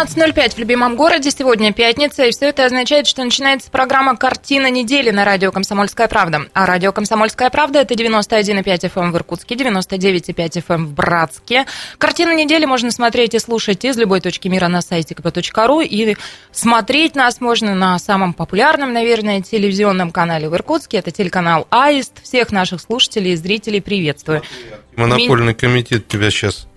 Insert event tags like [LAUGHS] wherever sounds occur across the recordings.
17.05 в любимом городе. Сегодня пятница, и все это означает, что начинается программа «Картина недели» на радио «Комсомольская правда». А радио «Комсомольская правда» — это 91,5 FM эм в Иркутске, 99,5 FM эм в Братске. «Картину недели» можно смотреть и слушать из любой точки мира на сайте kp.ru, и смотреть нас можно на самом популярном, наверное, телевизионном канале в Иркутске. Это телеканал «Аист». Всех наших слушателей и зрителей приветствую. Монопольный комитет тебя сейчас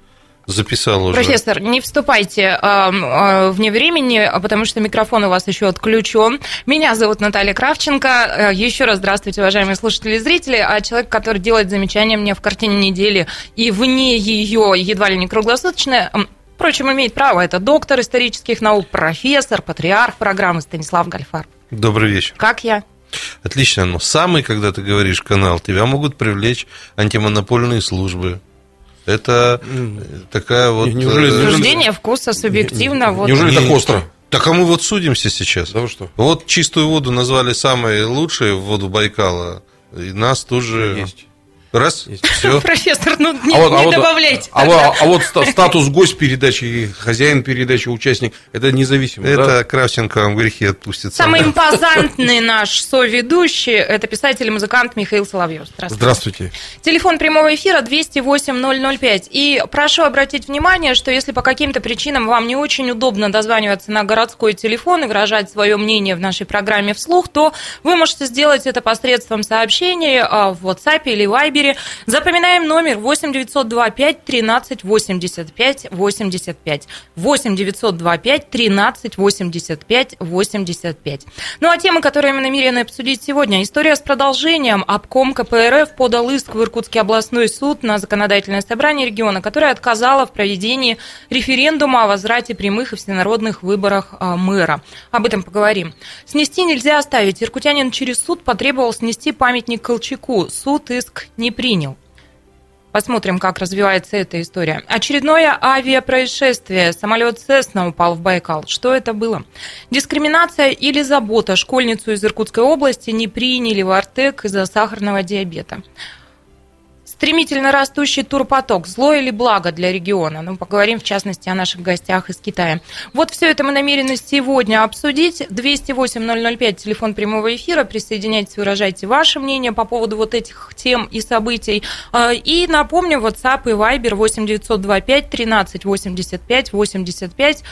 записал уже. Профессор, не вступайте э, э, вне времени, а потому что микрофон у вас еще отключен. Меня зовут Наталья Кравченко. Э, еще раз здравствуйте, уважаемые слушатели и зрители. А человек, который делает замечания мне в картине недели и вне ее едва ли не круглосуточно, впрочем, имеет право. Это доктор исторических наук, профессор, патриарх программы Станислав Гальфар. Добрый вечер. Как я? Отлично. Но самый, когда ты говоришь канал, тебя могут привлечь антимонопольные службы, это такая вот... Неужели, э, Суждение вкуса субъективно. Не, вот. Неужели так остро? Так а мы вот судимся сейчас. Да вы что? Вот чистую воду назвали самой лучшей воду Байкала. И нас тоже... Есть. Раз, все. [LAUGHS] Профессор, ну не, а вот, не а добавляйте. А, а, а вот статус гость передачи, хозяин передачи, участник, это независимо, Это да? Кравченко вам грехи отпустит. Самый импозантный наш соведущий, это писатель и музыкант Михаил Соловьев. Здравствуйте. Здравствуйте. Телефон прямого эфира 208-005. И прошу обратить внимание, что если по каким-то причинам вам не очень удобно дозваниваться на городской телефон и выражать свое мнение в нашей программе вслух, то вы можете сделать это посредством сообщений а, в WhatsApp или Viber эфире. Запоминаем номер 8 925 13 85 85. 8 925 13 85 85. Ну а темы, которые мы намерены обсудить сегодня. История с продолжением. Обком КПРФ подал иск в Иркутский областной суд на законодательное собрание региона, которое отказало в проведении референдума о возврате прямых и всенародных выборах а, мэра. Об этом поговорим. Снести нельзя оставить. Иркутянин через суд потребовал снести памятник Колчаку. Суд иск не принял. Посмотрим, как развивается эта история. Очередное авиапроисшествие. Самолет Цесна упал в Байкал. Что это было? Дискриминация или забота? Школьницу из Иркутской области не приняли в Артек из-за сахарного диабета. Стремительно растущий турпоток. Зло или благо для региона? Ну, поговорим, в частности, о наших гостях из Китая. Вот все это мы намерены сегодня обсудить. 208-005, телефон прямого эфира. Присоединяйтесь, выражайте ваше мнение по поводу вот этих тем и событий. А, и напомню, WhatsApp и Viber 8925 13 85 85.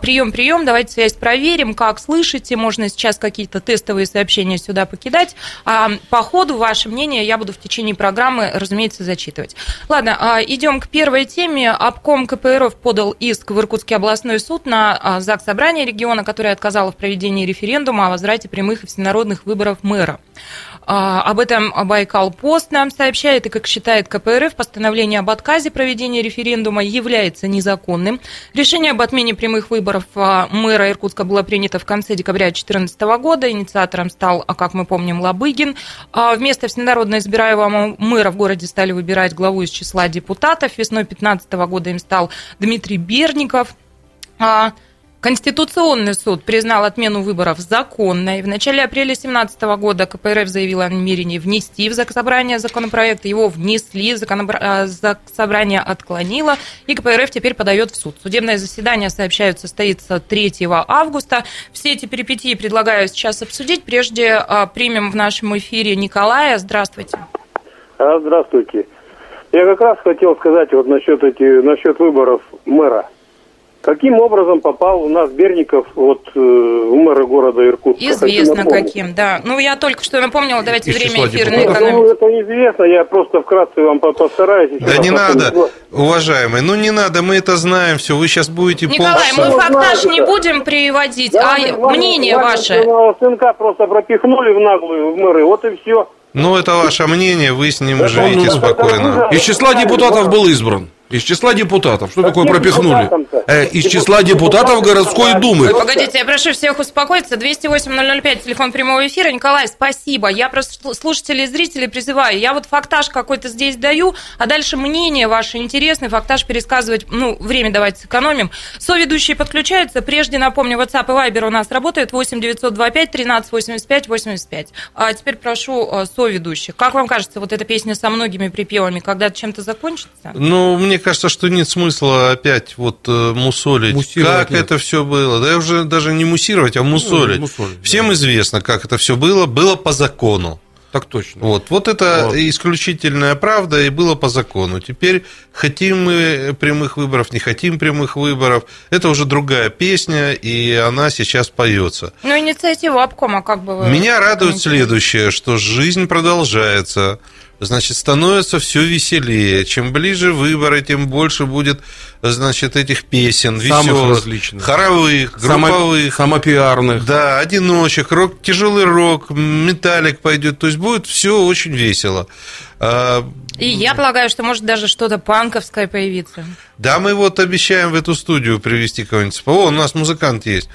Прием, прием, давайте связь проверим, как слышите. Можно сейчас какие-то тестовые сообщения сюда покидать. А по ходу ваше мнение я буду в течение программы, разумеется, разумеется, зачитывать. Ладно, а, идем к первой теме. Обком КПРФ подал иск в Иркутский областной суд на а, ЗАГС Собрания региона, которое отказало в проведении референдума о возврате прямых и всенародных выборов мэра. А, об этом Байкал Пост нам сообщает, и, как считает КПРФ, постановление об отказе проведения референдума является незаконным. Решение об отмене прямых выборов мэра Иркутска было принято в конце декабря 2014 года. Инициатором стал, как мы помним, Лабыгин. Вместо всенародно избираемого мэра в городе стали выбирать главу из числа депутатов. Весной 2015 года им стал Дмитрий Берников. А, Конституционный суд признал отмену выборов законной. В начале апреля 2017 года КПРФ заявила о намерении внести в Заксобрание законопроект. Его внесли, а, Заксобрание отклонило, и КПРФ теперь подает в суд. Судебное заседание, сообщают, состоится 3 августа. Все эти перипетии предлагаю сейчас обсудить. Прежде а, примем в нашем эфире Николая. Здравствуйте. А, здравствуйте. Я как раз хотел сказать вот насчет, эти, насчет выборов мэра. Каким образом попал у нас Берников вот э, в мэра города Иркутска? Известно каким, да. Ну, я только что напомнила, давайте Из время эфирное экономить. Ну, это известно, я просто вкратце вам постараюсь. Да не надо, уважаемый, ну не надо, мы это знаем все, вы сейчас будете Николай, мы фактаж не будем приводить, да, а мнение ваше. Сынка просто пропихнули в наглую в мэры, вот и все. Ну, это ваше мнение, вы с ним живите спокойно. Из числа депутатов был избран. Из числа депутатов. Что такое пропихнули? э, из числа депутатов городской думы. Ой, погодите, я прошу всех успокоиться. 208-005, телефон прямого эфира. Николай, спасибо. Я просто слушателей и зрителей призываю. Я вот фактаж какой-то здесь даю, а дальше мнение ваше интересное, фактаж пересказывать, ну, время давайте сэкономим. Соведущие подключаются. Прежде напомню, WhatsApp и Viber у нас работает 8 925 13 85 85. А теперь прошу э, соведущих. Как вам кажется, вот эта песня со многими припевами, когда чем-то закончится? Ну, мне кажется, что нет смысла опять вот э, мусолить. Муссировать как нет. это все было? Да уже даже не муссировать, а мусолить. мусолить, Всем да. известно, как это все было. Было по закону. Так точно. Вот, вот это Вот. исключительная правда и было по закону. Теперь хотим мы прямых выборов, не хотим прямых выборов, это уже другая песня, и она сейчас поется. Ну, инициатива обкома, как бы. Меня радует следующее, что жизнь продолжается, значит, становится все веселее. Чем ближе выборы, тем больше будет, значит, этих песен, Самых веселых, различных. хоровых, Само- групповых. самопиарных. Да, одиночек, рок, тяжелый рок, металлик пойдет. То есть будет все очень весело. А, И я полагаю, что может даже что-то панковское появиться. Да, мы вот обещаем в эту студию привести кого-нибудь. О, у нас музыкант есть.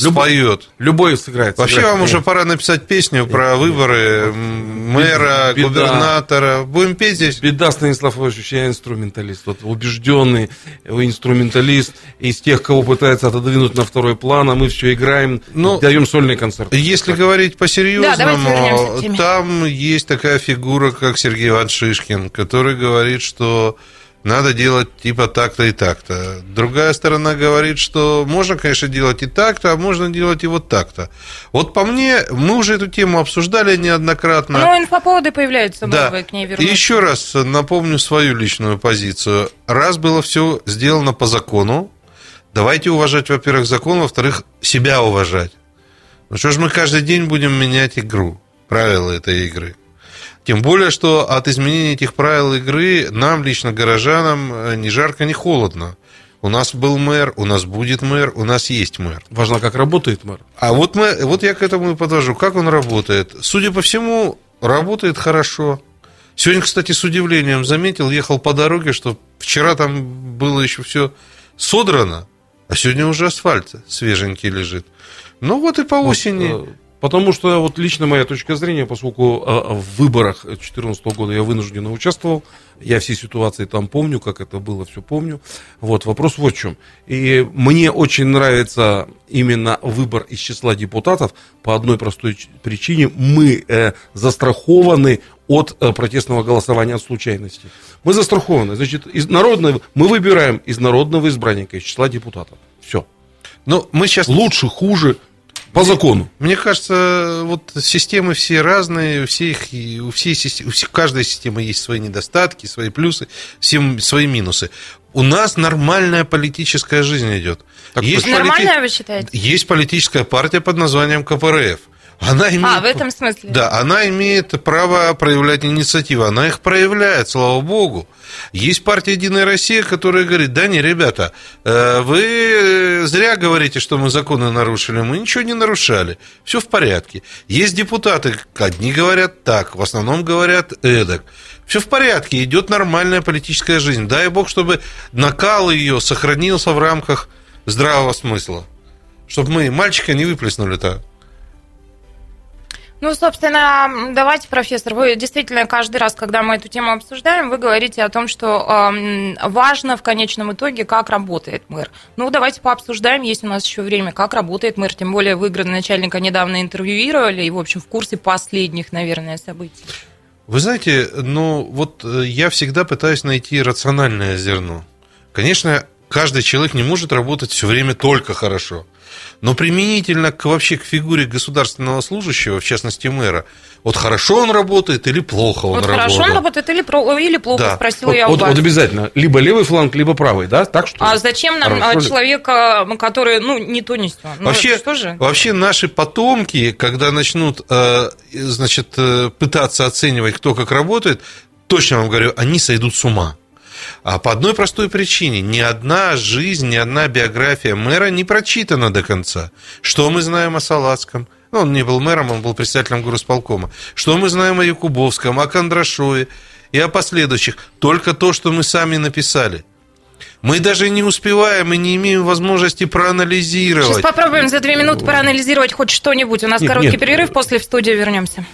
Любой- Споет. Любой сыграет. Вообще сыграет. вам уже пора написать песню про выборы мэра, Беда. губернатора. Будем петь здесь? Беда, Станислав Иванович, я инструменталист. Вот убежденный инструменталист из тех, кого пытается отодвинуть на второй план, а мы все играем, Ну, даем сольный концерт. Если говорить Да, давайте вернемся по-серьезному, теме. там есть такая фигура, как Сергей Иванович Шишкин, который говорит, что надо делать типа так-то и так-то. Другая сторона говорит, что можно, конечно, делать и так-то, а можно делать и вот так-то. Вот по мне, мы уже эту тему обсуждали неоднократно. Ну, инфоповоды появляются Да. новые, к ней И вернуться. еще раз напомню свою личную позицию. Раз было все сделано по закону, давайте уважать, во-первых, закон, во-вторых, себя уважать. Ну что ж мы каждый день будем менять игру, правила этой игры. Тем более, что от изменения этих правил игры нам, лично горожанам, э, ни жарко, ни холодно. У нас был мэр, у нас будет мэр, у нас есть мэр. Важно, как работает мэр. А вот, мы, вот я к этому и подвожу. Как он работает? Судя по всему, работает хорошо. Сегодня, кстати, с удивлением заметил, ехал по дороге, что вчера там было еще все содрано, а сегодня уже асфальт свеженький лежит. Ну вот и по осени. Вот, э, Потому что вот лично моя точка зрения, поскольку э, в выборах 2014 года я вынужденно участвовал, я все ситуации там помню, как это было, все помню. Вот вопрос вот в чем. И мне очень нравится именно выбор из числа депутатов по одной простой причине. Мы э, застрахованы от э, протестного голосования от случайности. Мы застрахованы. Значит, из народного, мы выбираем из народного избранника, из числа депутатов. Все. Ну, мы сейчас... Лучше, хуже, по закону. Мне кажется, вот системы все разные, у всех, у всей системы, у всех- каждой системы есть свои недостатки, свои плюсы, всем свои минусы. У нас нормальная политическая жизнь идет. Так есть, полити- вы считаете? есть политическая партия под названием КПРФ. Она имеет... А, в этом смысле? Да, она имеет право проявлять инициативу. Она их проявляет, слава богу. Есть партия «Единая Россия», которая говорит, да не, ребята, э, вы зря говорите, что мы законы нарушили. Мы ничего не нарушали. Все в порядке. Есть депутаты, одни говорят так, в основном говорят эдак. Все в порядке, идет нормальная политическая жизнь. Дай бог, чтобы накал ее сохранился в рамках здравого смысла. Чтобы мы мальчика не выплеснули-то. Ну, собственно, давайте, профессор, вы действительно каждый раз, когда мы эту тему обсуждаем, вы говорите о том, что эм, важно в конечном итоге, как работает мэр. Ну, давайте пообсуждаем, есть у нас еще время, как работает мэр, тем более вы градоначальника недавно интервьюировали и, в общем, в курсе последних, наверное, событий. Вы знаете, ну вот э, я всегда пытаюсь найти рациональное зерно. Конечно, каждый человек не может работать все время только хорошо. Но применительно к, вообще к фигуре государственного служащего, в частности мэра, вот хорошо он работает или плохо он вот работает. хорошо он работает или, про- или плохо, Да. спросила Вот, я у вот- вас. вот обязательно. Либо левый фланг, либо правый, да? Так что? А зачем нам Хорошо а, ли? человека, который, ну, не то, не сё? Ну, Вообще, что же? вообще наши потомки, когда начнут э, значит, э, пытаться оценивать, кто как работает, точно вам говорю, они сойдут с ума. А по одной простой причине. Ни одна жизнь, ни одна биография мэра не прочитана до конца. Что мы знаем о Салацком? Ну, он не был мэром, он был председателем горосполкома. Что мы знаем о Якубовском, о Кондрашове и о последующих? Только то, что мы сами написали. Мы даже не успеваем и не имеем возможности проанализировать. Сейчас попробуем за две минуты проанализировать хоть что-нибудь. У нас Нет, короткий нет. перерыв, после в студию вернемся.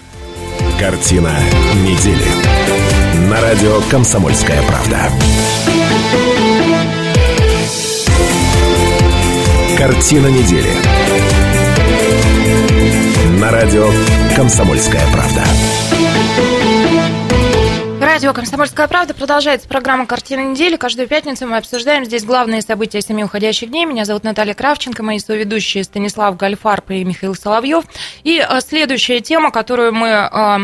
Картина недели. На радио «Комсомольская правда». Картина недели. На радио «Комсомольская правда». Радио «Комсомольская правда» продолжается программа «Картина недели». Каждую пятницу мы обсуждаем здесь главные события семи уходящих дней. Меня зовут Наталья Кравченко, мои соведущие Станислав Гальфарб и Михаил Соловьев. И э, следующая тема, которую мы э,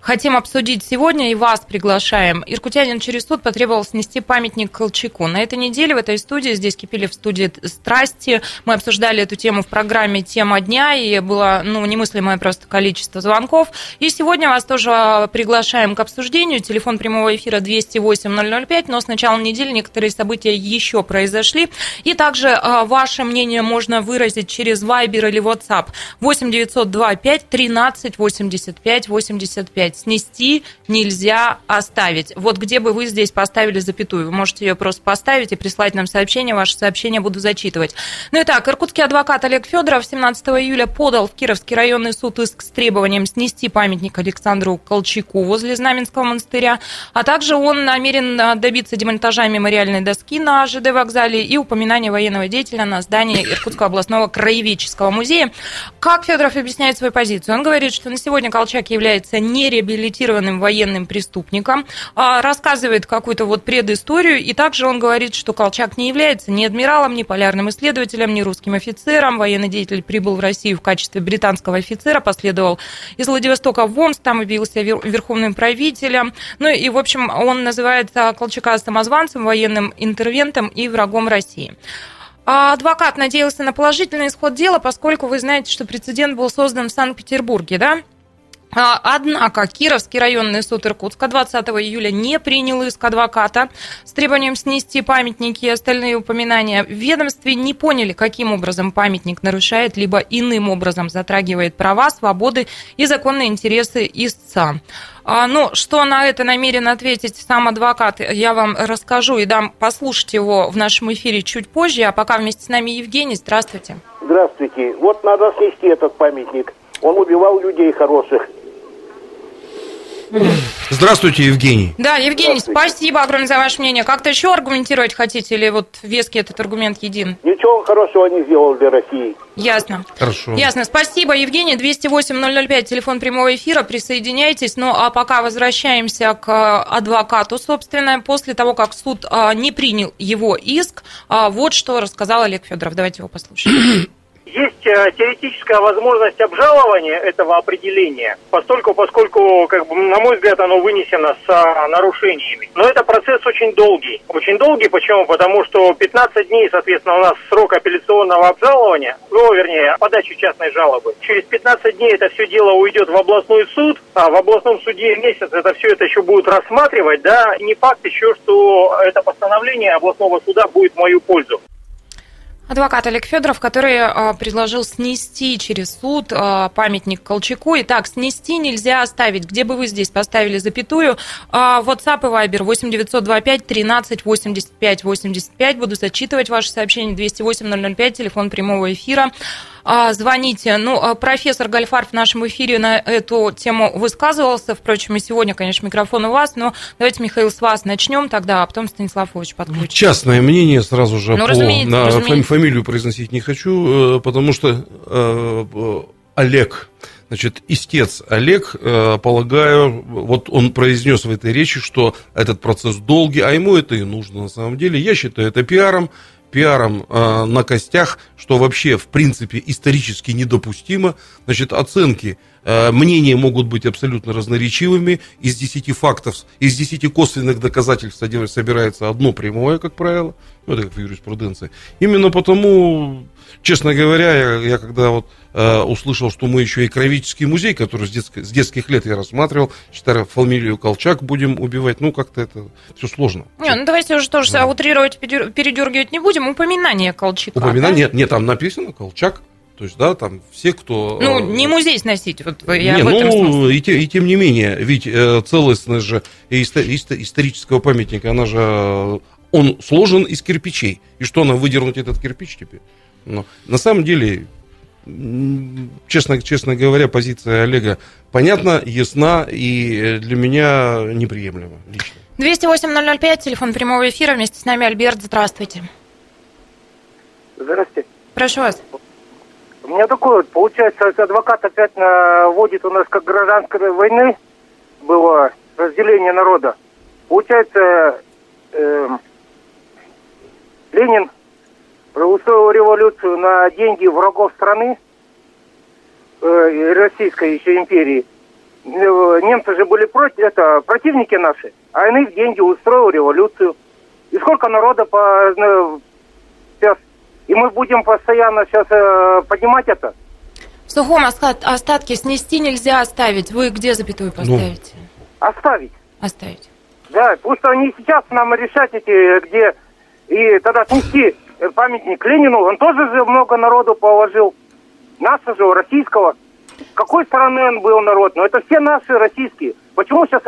хотим обсудить сегодня и вас приглашаем. Иркутянин через суд потребовал снести памятник Колчаку. На этой неделе в этой студии, здесь кипели в студии страсти, мы обсуждали эту тему в программе «Тема дня», и было ну, немыслимое просто количество звонков. И сегодня вас тоже приглашаем к обсуждению. Телефон прямого эфира 208-005, но с начала недели некоторые события еще произошли. И также э, ваше мнение можно выразить через Viber или WhatsApp 8 902 5 13 85 85. Снести нельзя оставить. Вот где бы вы здесь поставили запятую. Вы можете ее просто поставить и прислать нам сообщение. Ваше сообщение буду зачитывать. Ну и так, иркутский адвокат Олег Федоров 17 июля подал в Кировский районный суд иск с требованием снести памятник Александру Колчаку возле Знаменского монастыря, а также он намерен а, добиться демонтажа мемориальной доски на ЖД вокзале и упоминания военного деятеля на здании Иркутского областного краеведческого музея. Как Федоров объясняет свою позицию? Он говорит, что на сегодня Колчак является нереабилитированным военным преступником, а, рассказывает какую-то вот предысторию, и также он говорит, что Колчак не является ни адмиралом, ни полярным исследователем, ни русским офицером. Военный деятель прибыл в Россию в качестве британского офицера, последовал из Владивостока в Омск, там объявился вер- верховным правителем. Ну и, в общем, он называет Колчака самозванцем, военным интервентом и врагом России. А Адвокат надеялся на положительный исход дела, поскольку вы знаете, что прецедент был создан в Санкт-Петербурге, да? А, Однако Кировский районный суд Иркутска 20 июля не принял иск адвоката с требованием снести памятники и остальные упоминания. В ведомстве не поняли, каким образом памятник нарушает, либо иным образом затрагивает права, свободы и законные интересы истца. А, Ну, что на это намерен ответить сам адвокат, я вам расскажу и дам послушать его в нашем эфире чуть позже. А пока вместе с нами Евгений. Здравствуйте. Здравствуйте. Вот надо снести этот памятник. Он убивал людей хороших. Здравствуйте, Евгений. Да, Евгений, спасибо огромное за ваше мнение. Как-то еще аргументировать хотите или вот веский этот аргумент един? Ничего хорошего не сделал для России. Ясно. Хорошо. Ясно. Спасибо, Евгений. 208-005, телефон прямого эфира. Присоединяйтесь. Ну, а пока возвращаемся к э, адвокату, собственно. После того, как суд а, не принял его иск, а, вот что рассказал Олег Федоров. Давайте его послушаем. [CLEARS THROAT] Есть э, теоретическая возможность обжалования этого определения, постольку, поскольку, как бы, на мой взгляд, оно вынесено с а, нарушениями. Но это процесс очень долгий. Очень долгий, почему? Потому что 15 дней, соответственно, у нас срок апелляционного обжалования, ну, вернее, подачи частной жалобы. Через 15 дней это все дело уйдет в областной суд, а в областном суде месяц это все это еще будут рассматривать, да, не факт еще, что это постановление областного суда будет в мою пользу. Адвокат Олег Федоров, который а, предложил снести через суд а, памятник Колчаку. Итак, снести нельзя оставить. Где бы вы здесь поставили запятую? А, WhatsApp и Viber 8 925 13 85 85. Буду зачитывать ваши сообщения. 208 005, телефон прямого эфира. А, Звоните. Ну, а, профессор Гальфарб в нашем эфире на эту тему высказывался. Впрочем, и сегодня, конечно, микрофон у вас. Но давайте, Михаил, с вас начнем тогда, а потом Станислав Ильич подключит. Частное мнение сразу же Ну, по разумеется, на разумеется. фами- фамилию произносить не хочу, э, потому что э, Олег, значит, истец Олег, э, полагаю, вот он произнес в этой речи, что этот процесс долгий, а ему это и нужно на самом деле. Я считаю это пиаром, пиаром э, на костях, что вообще в принципе исторически недопустимо. Значит, оценки, э, мнения могут быть абсолютно разноречивыми. Из 10 фактов, из 10 косвенных доказательств собирается одно прямое, как правило. Ну, это как в юриспруденции. Именно потому, честно говоря, я, я когда вот э, услышал, что мы еще и кровический музей, который с, детско- с детских лет я рассматривал, считаю, фамилию Колчак будем убивать, ну, как-то это все сложно. Не, ну давайте уже тоже утрировать, передер- передергивать не будем. Упоминание Колчака. Упоминание, да? нет, нет, там написано Колчак. То есть, да, там все, кто... Ну, э, не музей сносить, вот я не, об этом смысле. ну, и, те- и тем не менее, ведь э, целостность же и исто- исто- исторического памятника, она же э, он сложен из кирпичей. И что, нам выдернуть этот кирпич теперь? Но на самом деле, честно, честно говоря, позиция Олега понятна, ясна и для меня неприемлема лично. 208-005, телефон прямого эфира. Вместе с нами Альберт. Здравствуйте. Здравствуйте. Прошу вас. У меня такое, вот, получается, адвокат опять наводит у нас как гражданской войны было разделение народа. Получается, э, Ленин устроил революцию на деньги врагов страны, э, Российской еще империи. Э, немцы же были против, это противники наши, а они в деньги устроил революцию. И сколько народа по, сейчас. И мы будем постоянно сейчас э, поднимать это. В сухом остатке снести нельзя оставить. Вы где запятую поставите? Ну, оставить. Оставить. Да, пусть они сейчас нам решать эти, где... И тогда снести памятник Ленину, он тоже же много народу положил. Нашего же, российского. С какой стороны он был народ? Но это все наши российские. Почему сейчас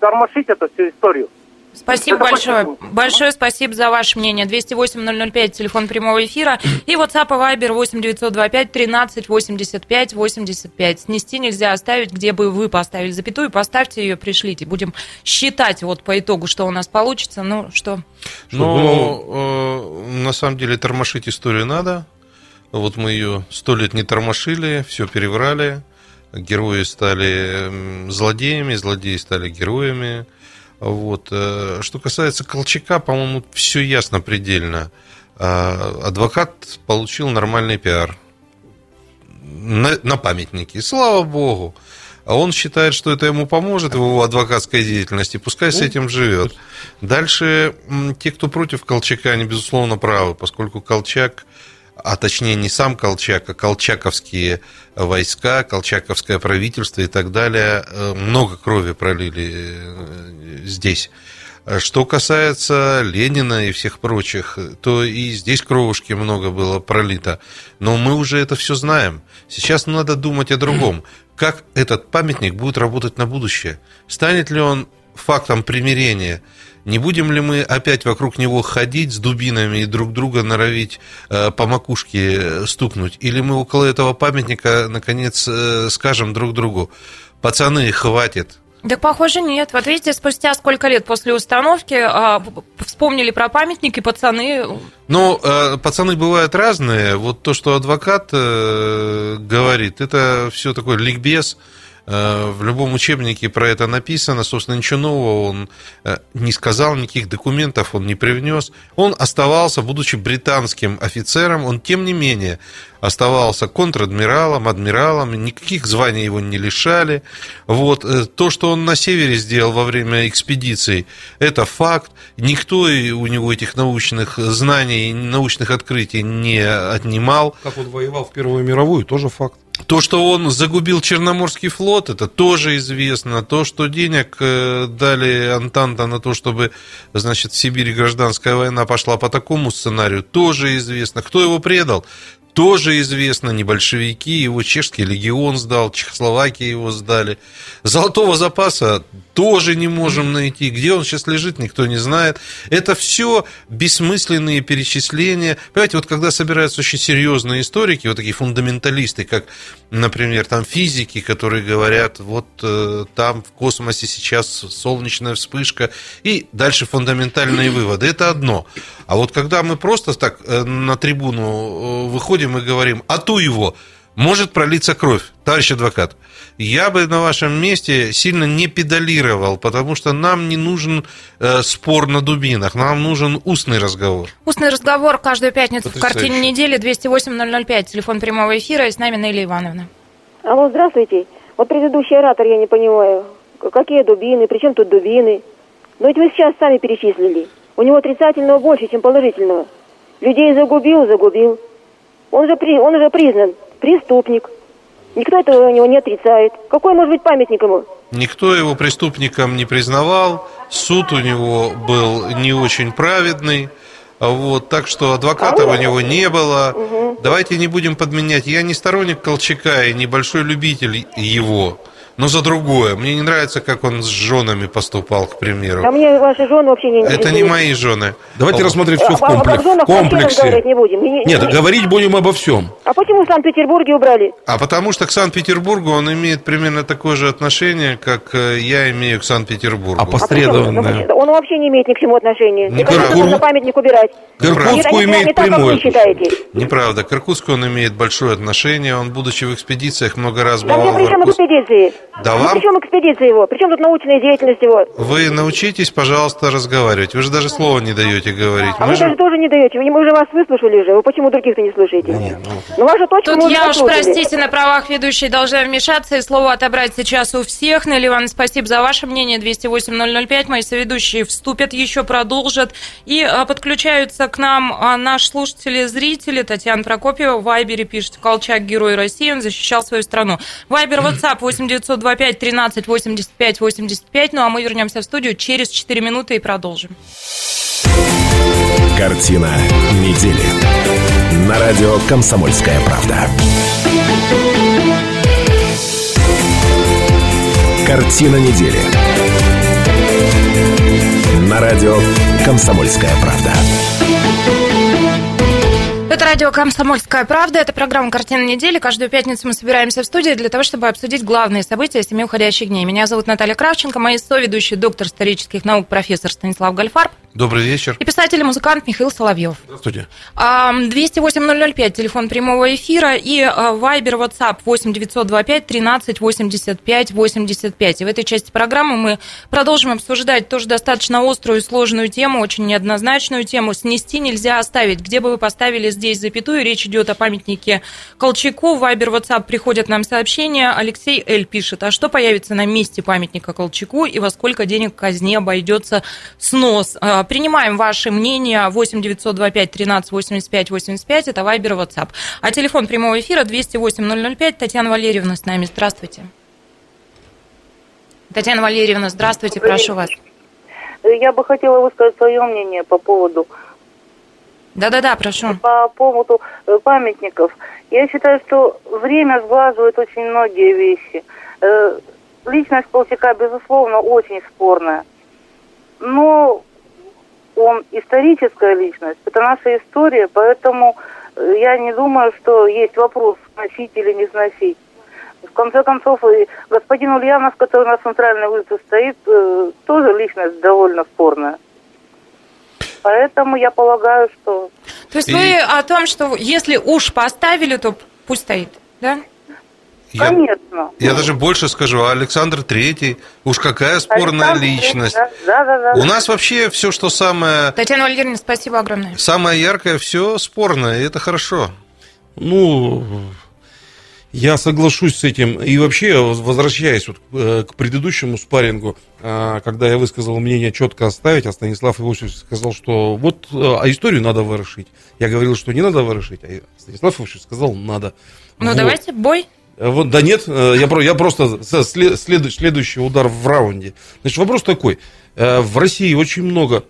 тормошить эту всю историю? Спасибо Это большое. Почему? Большое спасибо за ваше мнение. 208-005, телефон прямого эфира. И WhatsApp и Viber 8925 13 85 85. Снести нельзя оставить, где бы вы поставили запятую. Поставьте ее, пришлите. Будем считать вот по итогу, что у нас получится. Ну, что? Ну, э, на самом деле, тормошить историю надо. Вот мы ее сто лет не тормошили, все переврали. Герои стали злодеями, злодеи стали героями. Вот. Э, что касается Колчака, по-моему, все ясно предельно. Э, адвокат получил нормальный пиар на, на памятнике. слава богу. А он считает, что это ему поможет в его адвокатской деятельности, пускай с этим живет. Дальше те, кто против Колчака, они, безусловно, правы, поскольку Колчак а точнее не сам Колчак, а колчаковские войска, колчаковское правительство и так далее, э, много крови пролили э, здесь. Что касается Ленина и всех прочих, то и здесь кровушки много было пролито. Но мы уже это все знаем. Сейчас надо думать о другом. Как этот памятник будет работать на будущее? Станет ли он фактом примирения? Не будем ли мы опять вокруг него ходить с дубинами и друг друга норовить э, по макушке э, стукнуть? Или мы около этого памятника, наконец, э, скажем друг другу, пацаны, хватит, да, похоже, нет. Вот видите, спустя сколько лет после установки а, вспомнили про памятники, пацаны... Ну, э, пацаны бывают разные. Вот то, что адвокат э, говорит, это все такой ликбез. Э, в любом учебнике про это написано, собственно, ничего нового он э, не сказал, никаких документов он не привнес. Он оставался, будучи британским офицером, он, тем не менее, оставался контр-адмиралом, адмиралом, никаких званий его не лишали. Вот. Э, то, что он на севере сделал во время экспедиций, это факт. Никто у него этих научных знаний, научных открытий не отнимал. Как он воевал в Первую мировую, тоже факт. То, что он загубил Черноморский флот, это тоже известно. То, что денег э, дали Антанта на то, чтобы, значит, в Сибири гражданская война пошла по такому сценарию, тоже известно. Кто его предал? Тоже известно, не большевики, его чешский легион сдал, Чехословакия его сдали. Золотого запаса тоже не можем найти. Где он сейчас лежит, никто не знает. Это все бессмысленные перечисления. Понимаете, вот когда собираются очень серьезные историки, вот такие фундаменталисты, как, например, там физики, которые говорят, вот э, там в космосе сейчас солнечная вспышка, и дальше фундаментальные выводы. Это одно. А вот когда мы просто так э, на трибуну э, выходим, подходим и говорим, а ту его, может пролиться кровь, товарищ адвокат. Я бы на вашем месте сильно не педалировал, потому что нам не нужен э, спор на дубинах, нам нужен устный разговор. Устный разговор каждую пятницу в картине недели 208-005, телефон прямого эфира, и с нами Нелли Ивановна. Алло, здравствуйте. Вот предыдущий оратор, я не понимаю, какие дубины, при чем тут дубины? Но ведь вы сейчас сами перечислили. У него отрицательного больше, чем положительного. Людей загубил, загубил. Он же, при, он же признан преступник. Никто этого у него не отрицает. Какой может быть памятник ему? Никто его преступником не признавал. Суд у него был не очень праведный. Вот, так что адвоката у него не было. Угу. Давайте не будем подменять. Я не сторонник Колчака и небольшой любитель его. Но за другое. Мне не нравится, как он с женами поступал, к примеру. А мне ваши жены вообще не Это не мои жены. Давайте О, рассмотреть все в А, а, вообще комплексе. разговаривать не будем. Не- Нет, не- говорить будем обо всем. А почему в Санкт-Петербурге убрали? А потому что к Санкт-Петербургу он имеет примерно такое же отношение, как э, я имею к Санкт-Петербургу. А посредованное. А Он вообще не имеет ни к чему отношения. Не Это правда. просто нужно памятник убирать. К Иркутску имеет не так, как прямое вы считаете. Неправда. К Иркутску он имеет большое отношение. Он, будучи в экспедициях, много раз Да бывал где в при чем Иркутске. экспедиции? Да Ну, вам? При чем экспедиция его? При чем тут научная деятельность его? Вы научитесь, пожалуйста, разговаривать. Вы же даже слова не даете говорить. А Мы вы же- даже тоже не даете. Мы уже вас выслушали уже. Вы почему других-то не слушаете? Ну, вашу точку Тут мы уже я уж, простите, на правах ведущей должна вмешаться и слово отобрать сейчас у всех. Нелли Ивановна, спасибо за ваше мнение. 208-005. Мои соведущие вступят, еще продолжат. И а, подключаются к нам а, наши слушатели зрители. Татьяна Прокопьева в Вайбере пишет, Колчак герой России, он защищал свою страну. Вайбер, [CLEARS THROAT] WhatsApp 8925 13 85 85. Ну а мы вернемся в студию через 4 минуты и продолжим. Картина недели. На радио «Комсомольская правда». Картина недели. На радио «Комсомольская правда». Радио «Комсомольская правда». Это программа «Картина недели». Каждую пятницу мы собираемся в студии для того, чтобы обсудить главные события семи уходящих дней. Меня зовут Наталья Кравченко, мои соведущие доктор исторических наук, профессор Станислав Гальфарб Добрый вечер. и писатель и музыкант Михаил Соловьев. Здравствуйте. 208-005, телефон прямого эфира, и а, Вайбер, WhatsApp 8925 13 85 85. И в этой части программы мы продолжим обсуждать тоже достаточно острую и сложную тему, очень неоднозначную тему. Снести нельзя оставить. Где бы вы поставили здесь запятую, речь идет о памятнике Колчаку. Вайбер, WhatsApp приходят нам сообщения. Алексей Л. пишет, а что появится на месте памятника Колчаку и во сколько денег казне обойдется снос? А, Принимаем ваши мнения 8 925 13 85 85, это Вайбер WhatsApp. А телефон прямого эфира 208 005, Татьяна Валерьевна с нами, здравствуйте. Татьяна Валерьевна, здравствуйте, прошу вас. Я бы хотела высказать свое мнение по поводу Да-да-да, прошу. по поводу э, памятников. Я считаю, что время сглаживает очень многие вещи. Э, Личность Колчака, безусловно, очень спорная. Но он историческая личность, это наша история, поэтому э, я не думаю, что есть вопрос, сносить или не сносить. В конце концов, и господин Ульянов, который на центральной улице стоит, тоже личность довольно спорная. Поэтому я полагаю, что То есть И- вы о том, что если уж поставили, то пусть стоит, да? Я, Конечно. я даже больше скажу, а Александр Третий, уж какая спорная Александр, личность. Да, да, да. У нас вообще все, что самое, Татьяна Валерьевна, спасибо огромное. самое яркое, все спорное, и это хорошо. Ну, я соглашусь с этим. И вообще, возвращаясь вот э, к предыдущему спаррингу, э, когда я высказал мнение четко оставить, а Станислав Иосифович сказал, что вот, э, а историю надо ворошить. Я говорил, что не надо ворошить, а Станислав Иосифович сказал, надо. Ну, Вот. давайте бой. Вот, да нет, я, я просто след- следу- следующий удар в раунде. Значит, вопрос такой. В России очень много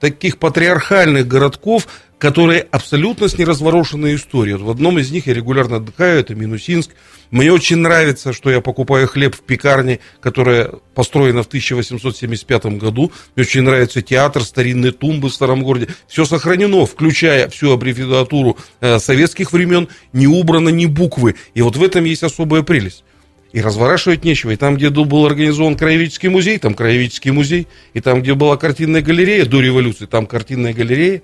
таких патриархальных городков, которые абсолютно с неразворошенной историей. Вот в одном из них я регулярно отдыхаю, это Минусинск. Мне очень нравится, что я покупаю хлеб в пекарне, которая построена в 1875 году. Мне очень нравится театр, старинные тумбы в старом городе. Все сохранено, включая всю аббревиатуру э, советских времен, не убрано ни буквы. И вот в этом есть особая прелесть. И разворачивать нечего. И там, где был организован краеведческий музей, там краеведческий музей. И там, где была картинная галерея до революции, там картинная галерея.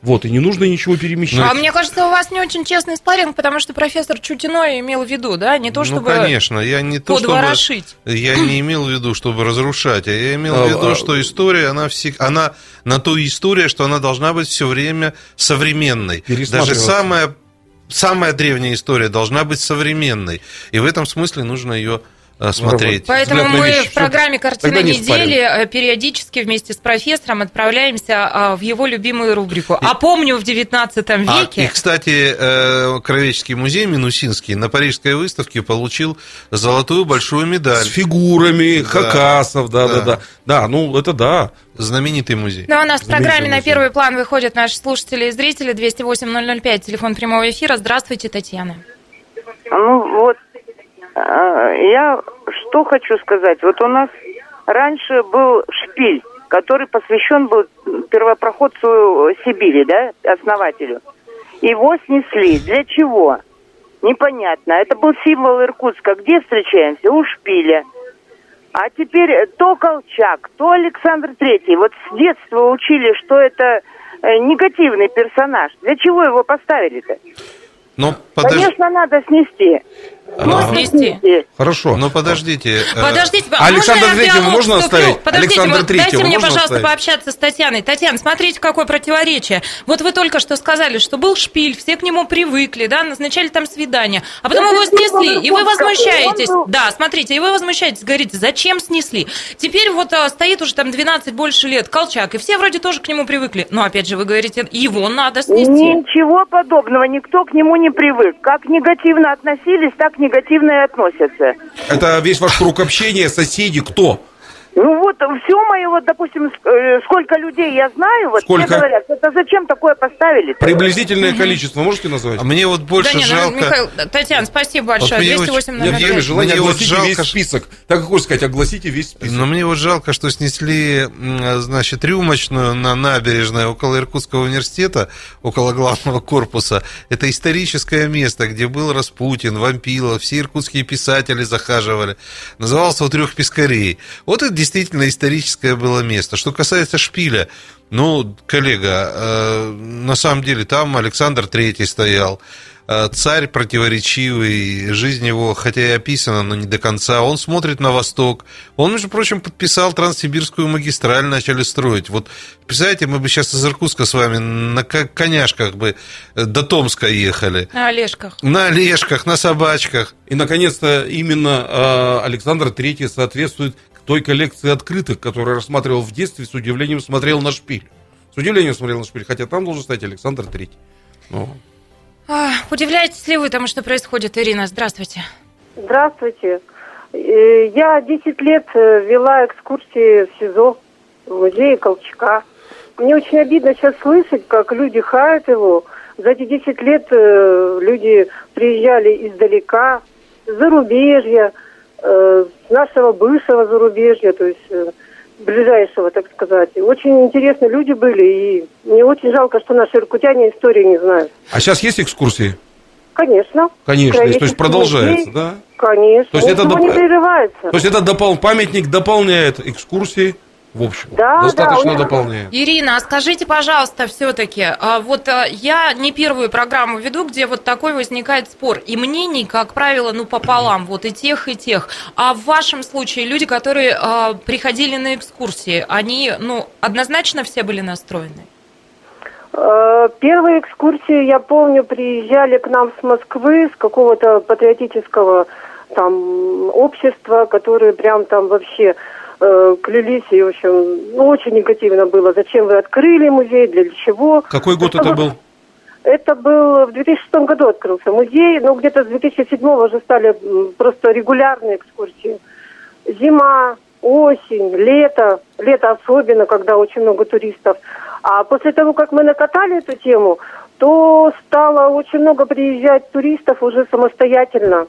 Вот, и не нужно ничего перемещать. А мне кажется, у вас не очень честный спарринг, потому что профессор Чутиной имел в виду, да, не то, чтобы ну, конечно, я не то, чтобы... Я не имел в виду, чтобы разрушать, а я имел А, в виду, а- что история, она, всег- она на то история, что она должна быть все время современной. Даже самая, самая древняя история должна быть современной. И в этом смысле нужно ее смотреть. Поэтому на мы вещи. в программе «Картина не недели» э, периодически вместе с профессором отправляемся а, в его любимую рубрику. А помню в 19 А, и, веке... кстати, э, Кровеческий музей Минусинский на Парижской выставке получил золотую большую медаль. С фигурами, Да. хакасов, да, да, Да. да. Да, ну это да. Знаменитый музей. Ну, а у нас в программе на музей. первый план выходят наши слушатели и зрители. 208-005, телефон прямого эфира. Здравствуйте, Татьяна. Ну вот, э, я что хочу сказать. Вот у нас раньше был шпиль, который посвящен был первопроходцу Сибири, да, основателю. Его снесли. Для чего? Непонятно. Это был символ Иркутска. Где встречаемся? У шпиля. А теперь то Колчак, то Александр Третий. Вот с детства учили, что это э, негативный персонаж. Для чего его поставили-то? Но подож- Конечно, надо снести. Ну, Ага. снести. Хорошо. Но подождите. э, Подождите, А Александра Третьего можно оставить? Подождите, Александра вот дайте мне, пожалуйста, оставить? пообщаться с Татьяной. Татьяна, смотрите, какое противоречие. Вот вы только что сказали, что был шпиль, все к нему привыкли, да, назначали там свидание, а потом его снесли, и вы возмущаетесь. Да, смотрите, и вы возмущаетесь, говорите, зачем снесли? Теперь вот а, стоит уже там 12 больше лет Колчак, и все вроде тоже к нему привыкли. Но опять же, вы говорите, его надо снести. Ничего подобного, никто к нему не привык. Как негативно относились, так негативно и относятся. Это весь ваш круг общения, соседи, кто? Ну вот, все мое, вот, допустим, э, сколько людей я знаю, вот Сколько? все говорят, это зачем такое поставили? Приблизительное количество можете назвать? А мне вот больше да не, ну, жалко... Михаил, Татьяна, спасибо большое. мне очень- 208 Я номер теме пять. желания Мне вот огласите жалко, весь список. Так как хочешь сказать, огласите весь список. Но мне вот жалко, что снесли, м, значит, рюмочную на набережной около Иркутского университета, около главного корпуса. Это историческое место, где был Распутин, Вампилов, все иркутские писатели захаживали. Назывался у трех пескарей. Вот это действительно историческое было место. Что касается шпиля, ну, коллега, э, на самом деле там Александр Третий стоял. Э, Царь противоречивый, жизнь его, хотя и описана, но не до конца. Он смотрит на восток. Он, между прочим, подписал Транссибирскую магистраль, начали строить. Вот, представляете, мы бы сейчас из Иркутска с вами на ко- коняшках бы э, до Томска ехали. На Олежках. На олежках, на собачках. И, наконец-то, именно э, Александр Третий соответствует той коллекции открытых, которую рассматривал в детстве, с удивлением смотрел на шпиль. С удивлением смотрел на шпиль, хотя там должен стоять Александр Третий. Ну, А, Удивляетесь ли вы тому, что происходит, Ирина? Здравствуйте. Здравствуйте. Э, Я 10 лет э, вела экскурсии в СИЗО, в музее Колчака. Мне очень обидно сейчас слышать, как люди хаят его. За эти 10 лет э, люди приезжали издалека, с зарубежья, нашего бывшего зарубежья, то есть э, ближайшего, так сказать. Очень интересные люди были, и мне очень жалко, что наши иркутяне истории не знают. А сейчас есть экскурсии? Конечно. Конечно, то есть продолжается, музей. да? Конечно. То есть это доп- не прерывается. То есть это допол- памятник дополняет экскурсии, в общем. Да, достаточно да, дополняет. Ирина, а скажите, пожалуйста, все-таки, вот а, я не первую программу веду, где вот такой возникает спор, и мнений, как правило, ну пополам, вот и тех, и тех. А в вашем случае люди, которые а, приходили на экскурсии, они, ну, однозначно все были настроены? Э, Первые экскурсии, я помню, приезжали к нам с Москвы, с какого-то патриотического там общества, которые прям там вообще э, клялись, и, в общем, ну, очень негативно было. Зачем вы открыли музей, для чего? Какой год это был? Это был в 2006 году открылся музей, но где-то с 2007 уже стали просто регулярные экскурсии. Зима, осень, лето, лето особенно, когда очень много туристов. А после того, как мы накатали эту тему, то стало очень много приезжать туристов уже самостоятельно.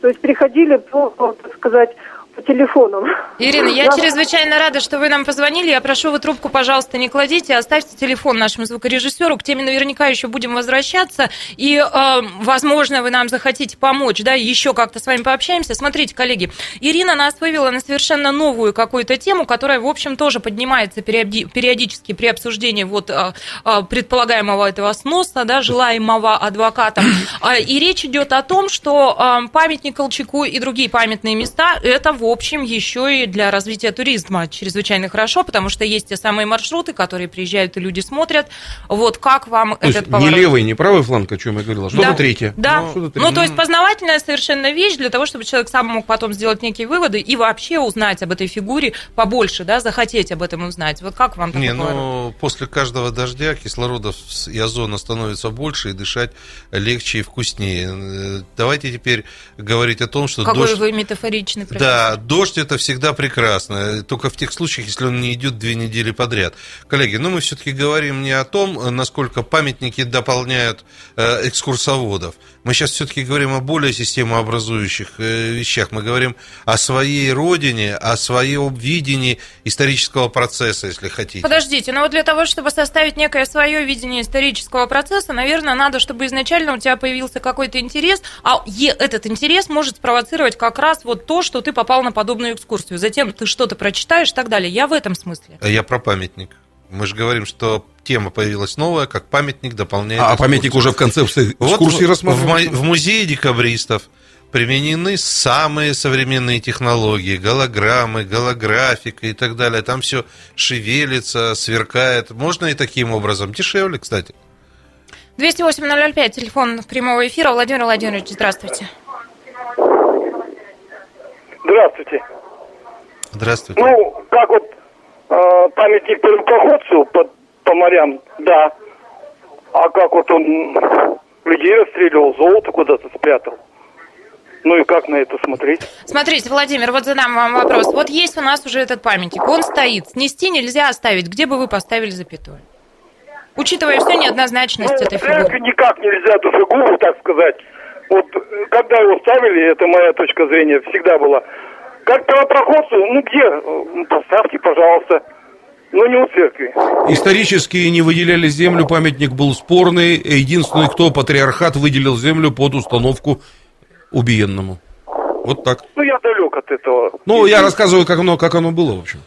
То есть приходили по, так сказать, по телефонам. Ирина, я Да. чрезвычайно рада, что вы нам позвонили. Я прошу, вы трубку, пожалуйста, не кладите. Оставьте телефон нашему звукорежиссеру. К теме наверняка еще будем возвращаться. И, э, возможно, вы нам захотите помочь, да, еще как-то с вами пообщаемся. Смотрите, коллеги, Ирина нас вывела на совершенно новую какую-то тему, которая, в общем, тоже поднимается периоди- периодически при обсуждении вот э, э, предполагаемого этого сноса, да, желаемого адвокатом. А, И речь идет о том, что э, памятник Колчаку и другие памятные места – это, в общем, еще и для развития туризма чрезвычайно хорошо, потому что есть те самые маршруты, которые приезжают и люди смотрят. Вот как вам То есть этот не поворот? левый, не правый фланг, о чем я говорил, а что-то Да. третье. Да. Ну, что-то Ну, третье. то есть познавательная совершенно вещь для того, чтобы человек сам мог потом сделать некие выводы и вообще узнать об этой фигуре побольше, да, захотеть об этом узнать. Вот как вам такой Не, поворот? ну, после каждого дождя кислорода и озона становится больше, и дышать легче и вкуснее. Э, Давайте теперь говорить о том, что Какой дождь... вы метафоричный профессор. Да, Дождь это всегда прекрасно, только в тех случаях, если он не идет две недели подряд. Коллеги, ну мы все-таки говорим не о том, насколько памятники дополняют э, экскурсоводов. Мы сейчас все-таки говорим о более системообразующих э, вещах. Мы говорим о своей родине, о своем видении исторического процесса, если хотите. Подождите, но вот для того, чтобы составить некое свое видение исторического процесса, наверное, надо, чтобы изначально у тебя появился какой-то интерес, а этот интерес может спровоцировать как раз вот то, что ты попал на подобную экскурсию. Затем ты что-то прочитаешь и так далее. Я в этом смысле. Я про памятник. Мы же говорим, что тема появилась новая, как памятник дополняет. А, а памятник уже в концепции экскурсии вот рассматривается? В, в музее декабристов применены самые современные технологии, голограммы, голографика и так далее. Там все шевелится, сверкает. Можно и таким образом. Дешевле, кстати. 208-005, телефон прямого эфира. Владимир Владимирович, здравствуйте. Здравствуйте. Здравствуйте. Ну, как вот э, памятник первопроходцу по, по морям, да. А как вот он людей расстреливал, золото куда-то спрятал. Ну и как на это смотреть? Смотрите, Владимир, вот задам вам вопрос. Вот есть у нас уже этот памятник, он стоит. Снести нельзя оставить. Где бы вы поставили запятую? Учитывая всю неоднозначность ну, этой фигуры. Никак нельзя эту фигуру, так сказать. Вот когда его ставили, это моя точка зрения всегда была. Как первопроходцу, ну где? Поставьте, пожалуйста. Но не у церкви. Исторически не выделяли землю, памятник был спорный. Единственный, кто патриархат выделил землю под установку убиенному. Вот так. Ну, я далек от этого. Ну, я рассказываю, как оно, как оно было, в общем.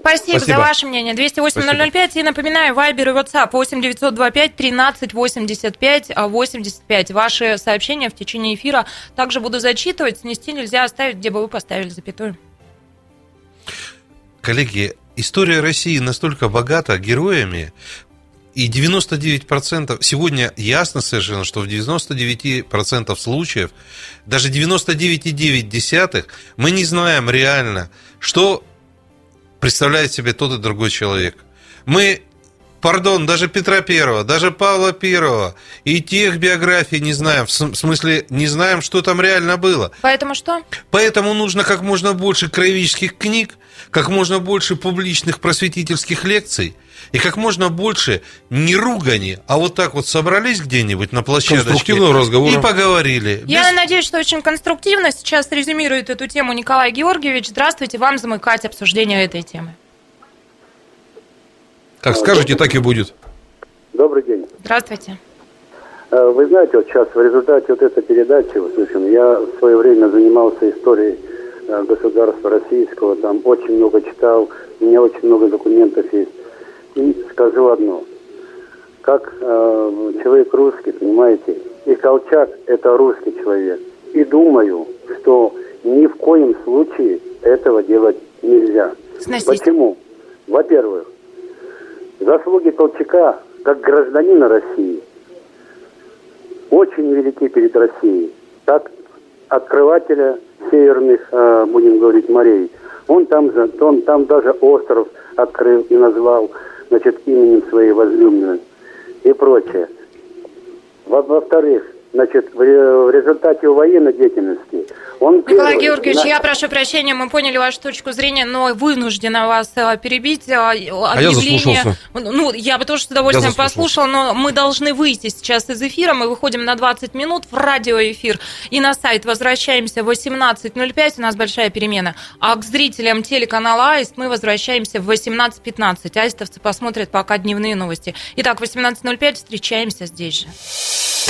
Спасибо, Спасибо за ваше мнение. 208-005. И напоминаю, Вайбер и WhatsApp 8 925 13 85 85. Ваши сообщения в течение эфира также буду зачитывать. Снести нельзя оставить, где бы вы поставили запятую. Коллеги, история России настолько богата героями, и 99%, сегодня ясно совершенно, что в 99% случаев, даже 99,9 мы не знаем реально, что представляет себе тот и другой человек. Мы, пардон, даже Петра Первого, даже Павла Первого и тех биографий не знаем, в смысле не знаем, что там реально было. Поэтому что? Поэтому нужно как можно больше краеведческих книг, как можно больше публичных просветительских лекций – и как можно больше не ругани, а вот так вот собрались где-нибудь на площадке Конструктивного разговора. и поговорили. Я Без... надеюсь, что очень конструктивно. Сейчас резюмирует эту тему Николай Георгиевич. Здравствуйте, вам замыкать обсуждение этой темы. Как скажете, так и будет. Добрый день. Здравствуйте. Э, вы знаете, вот сейчас в результате вот этой передачи, услышим, я в свое время занимался историей государства российского, там очень много читал, у меня очень много документов есть. И скажу одно. Как э, человек русский, понимаете, и Колчак – это русский человек. И думаю, что ни в коем случае этого делать нельзя. Сносить. Почему? Во-первых, заслуги Колчака как гражданина России очень велики перед Россией. Так открывателя северных, э, будем говорить, морей. Он там, он там даже остров открыл и назвал значит, именем своей возлюбленной и прочее. Во-вторых, значит, в результате военной деятельности он Николай первый, Георгиевич, на... я прошу прощения, мы поняли вашу точку зрения, но вынуждена вас э, перебить. А, а я заслушался. Ну, я бы тоже с удовольствием послушала, но мы должны выйти сейчас из эфира. Мы выходим на 20 минут в радиоэфир и на сайт возвращаемся в 18.05. У нас большая перемена. А к зрителям телеканала Аист мы возвращаемся в 18.15. Аистовцы посмотрят пока дневные новости. Итак, 18.05 встречаемся здесь же.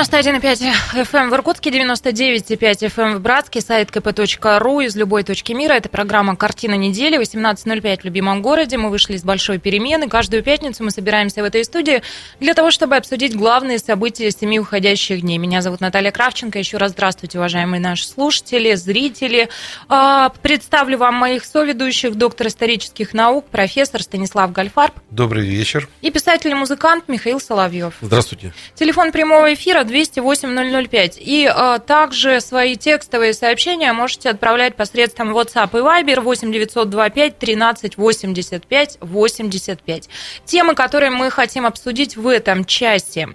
91,5 FM в Иркутске, 99,5 FM в Братске, сайт kp.ru из любой точки мира. Это программа «Картина недели», 18.05 в любимом городе. Мы вышли из большой перемены. Каждую пятницу мы собираемся в этой студии для того, чтобы обсудить главные события семи уходящих дней. Меня зовут Наталья Кравченко. Еще раз здравствуйте, уважаемые наши слушатели, зрители. А, представлю вам моих соведущих, доктор исторических наук, профессор Станислав Гальфарб. Добрый вечер. И писатель и музыкант Михаил Соловьев. Здравствуйте. Телефон прямого эфира 208-005. И а, также свои текстовые сообщения можете отправлять посредством WhatsApp и Viber 8 925 13 85 85. Темы, которые мы хотим обсудить в этом части.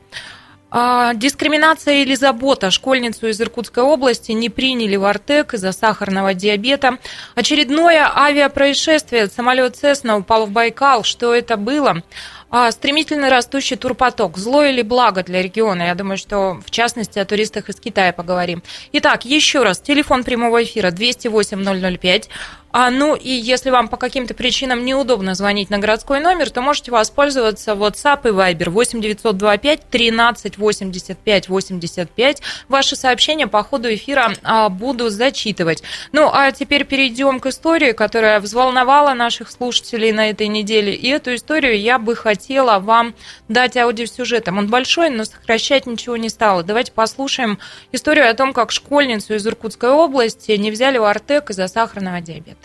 А, дискриминация или забота. Школьницу из Иркутской области не приняли в Артек из-за сахарного диабета. Очередное авиапроисшествие. Самолет Цесна упал в Байкал. Что это было? А, стремительно растущий турпоток. Зло или благо для региона? Я думаю, что в частности о туристах из Китая поговорим. Итак, еще раз, телефон прямого эфира 208 005. А, ну и если вам по каким-то причинам неудобно звонить на городской номер, то можете воспользоваться WhatsApp и Viber 8 925 13 85 85. Ваши сообщения по ходу эфира а, буду зачитывать. Ну а теперь перейдем к истории, которая взволновала наших слушателей на этой неделе. И эту историю я бы хотела вам дать аудиосюжетом. Он большой, но сокращать ничего не стало. Давайте послушаем историю о том, как школьницу из Иркутской области не взяли в Артек из-за сахарного диабета.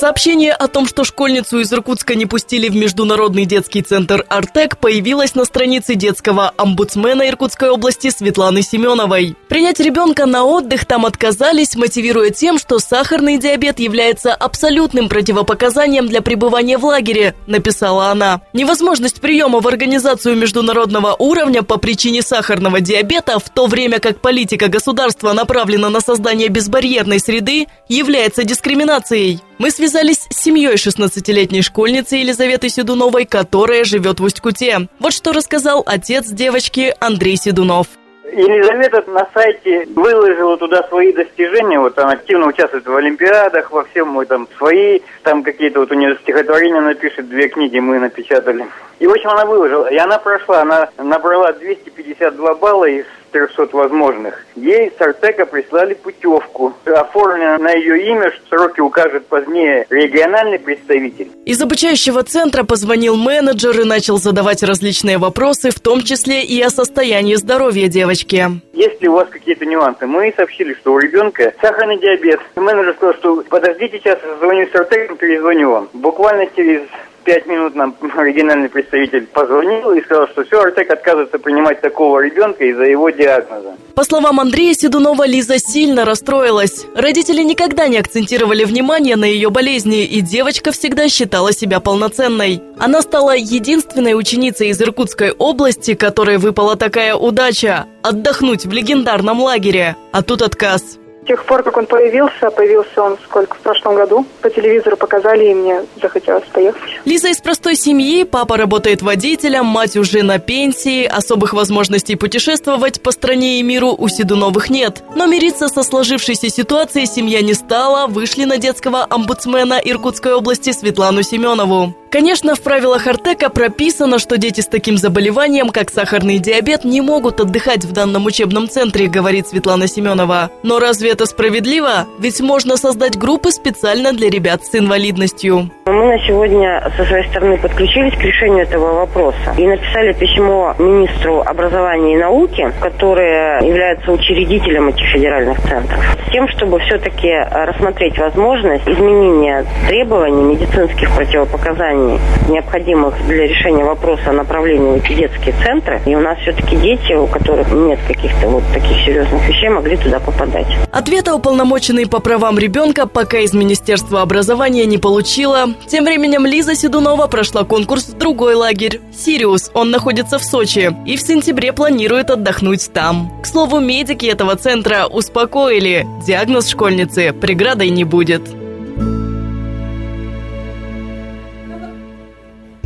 Сообщение о том, что школьницу из Иркутска не пустили в Международный детский центр «Артек» появилось на странице детского омбудсмена Иркутской области Светланы Семеновой. Принять ребенка на отдых там отказались, мотивируя тем, что сахарный диабет является абсолютным противопоказанием для пребывания в лагере, написала она. Невозможность приема в организацию международного уровня по причине сахарного диабета, в то время как политика государства направлена на создание безбарьерной среды, является дискриминацией. Мы связались с семьей 16-летней школьницы Елизаветы Седуновой, которая живет в Усть-Куте. Вот что рассказал отец девочки Андрей Седунов. Елизавета на сайте выложила туда свои достижения, вот она активно участвует в олимпиадах, во всем, мы там свои, там какие-то вот у нее стихотворения напишет, две книги мы напечатали. И, в общем, она выложила, и она прошла, она набрала 252 балла из 300 возможных. Ей с Артека прислали путевку. Оформлено на ее имя, что сроки укажет позднее региональный представитель. Из обучающего центра позвонил менеджер и начал задавать различные вопросы, в том числе и о состоянии здоровья девочки. Есть ли у вас какие-то нюансы? Мы сообщили, что у ребенка сахарный диабет. Менеджер сказал, что подождите сейчас, звоню с Артеком, перезвоню вам. Буквально через пять минут нам [LAUGHS] оригинальный представитель позвонил и сказал, что все, Артек отказывается принимать такого ребенка из-за его диагноза. По словам Андрея Седунова, Лиза сильно расстроилась. Родители никогда не акцентировали внимание на ее болезни, и девочка всегда считала себя полноценной. Она стала единственной ученицей из Иркутской области, которой выпала такая удача – отдохнуть в легендарном лагере. А тут отказ. Тех пор, как он появился, появился он сколько, в прошлом году, по телевизору показали, и мне захотелось поехать. Лиза из простой семьи, папа работает водителем, мать уже на пенсии, особых возможностей путешествовать по стране и миру у Седуновых нет. Но мириться со сложившейся ситуацией семья не стала, вышли на детского омбудсмена Иркутской области Светлану Семенову. Конечно, в правилах Артека прописано, что дети с таким заболеванием, как сахарный диабет, не могут отдыхать в данном учебном центре, говорит Светлана Семенова. Но разве это справедливо? Ведь можно создать группы специально для ребят с инвалидностью. Мы на сегодня со своей стороны подключились к решению этого вопроса и написали письмо министру образования и науки, который является учредителем этих федеральных центров, с тем, чтобы все-таки рассмотреть возможность изменения требований медицинских противопоказаний знаний, необходимых для решения вопроса о направлении в эти детские центры. И у нас все-таки дети, у которых нет каких-то вот таких серьезных вещей, могли туда попадать. Ответа уполномоченный по правам ребенка пока из Министерства образования не получила. Тем временем Лиза Седунова прошла конкурс в другой лагерь – «Сириус». Он находится в Сочи и в сентябре планирует отдохнуть там. К слову, медики этого центра успокоили – диагноз школьницы преградой не будет.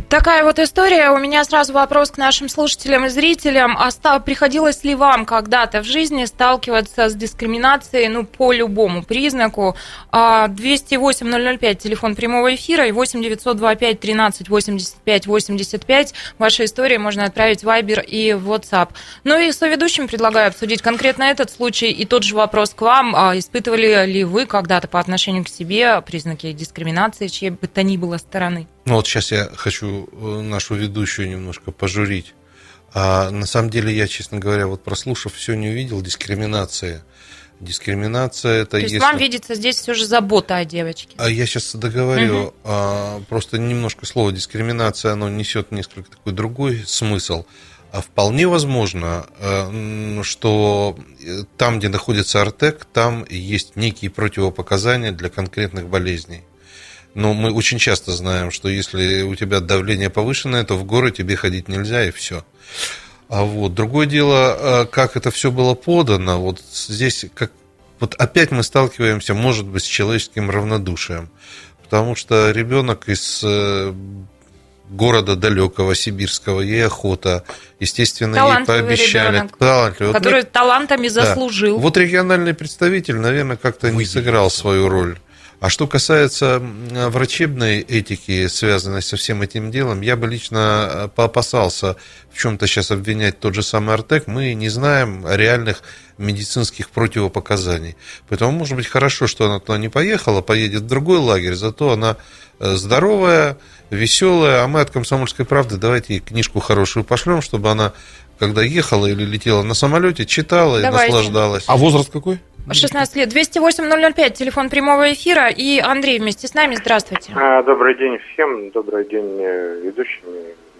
Такая вот история. У меня сразу вопрос к нашим слушателям и зрителям. А приходилось ли вам когда-то в жизни сталкиваться с дискриминацией, ну, по любому признаку? 208-005, а, телефон прямого эфира, и 8 925 13 85 85. Ваши истории можно отправить в Viber и в WhatsApp. Ну и соведущим предлагаю обсудить конкретно этот случай и тот же вопрос к вам. А, испытывали ли вы когда-то по отношению к себе признаки дискриминации, чьей бы то ни было стороны? Ну вот сейчас я хочу э, нашу ведущую немножко пожурить. А на самом деле я, честно говоря, вот прослушав все, не увидел дискриминации Дискриминация это То есть если... вам видится здесь все же забота о девочке. А я сейчас договорю, Мгм. а, просто немножко слово дискриминация, оно несет несколько такой другой смысл. А вполне возможно, э, что э, там, где находится Артек, там есть некие противопоказания для конкретных болезней. Но мы очень часто знаем, что если у тебя давление повышенное, то в горы тебе ходить нельзя, и все. А вот другое дело, э, как это все было подано. Вот здесь как вот опять мы сталкиваемся, может быть, с человеческим равнодушием, потому что ребенок из э, города далекого сибирского, ей охота, естественно, ей Талантливый пообещали ребенок, талантливый. Вот который мне- талантами да. заслужил. Вот региональный представитель, наверное, как-то не сыграл свою роль. А что касается врачебной этики, связанной со всем этим делом, я бы лично э, поопасался в чем-то сейчас обвинять тот же самый Артек. Мы не знаем реальных медицинских противопоказаний. Поэтому, может быть, хорошо, что она туда не поехала, поедет в другой лагерь, зато она э, здоровая, веселая, а мы от «Комсомольской правды» давайте ей книжку хорошую пошлем, чтобы она, когда ехала или летела на самолете, читала Давайте. и наслаждалась. А возраст какой? 16 лет. 208-005, телефон прямого эфира. И Андрей вместе с нами. Здравствуйте. А, Добрый день всем, добрый день э, ведущим,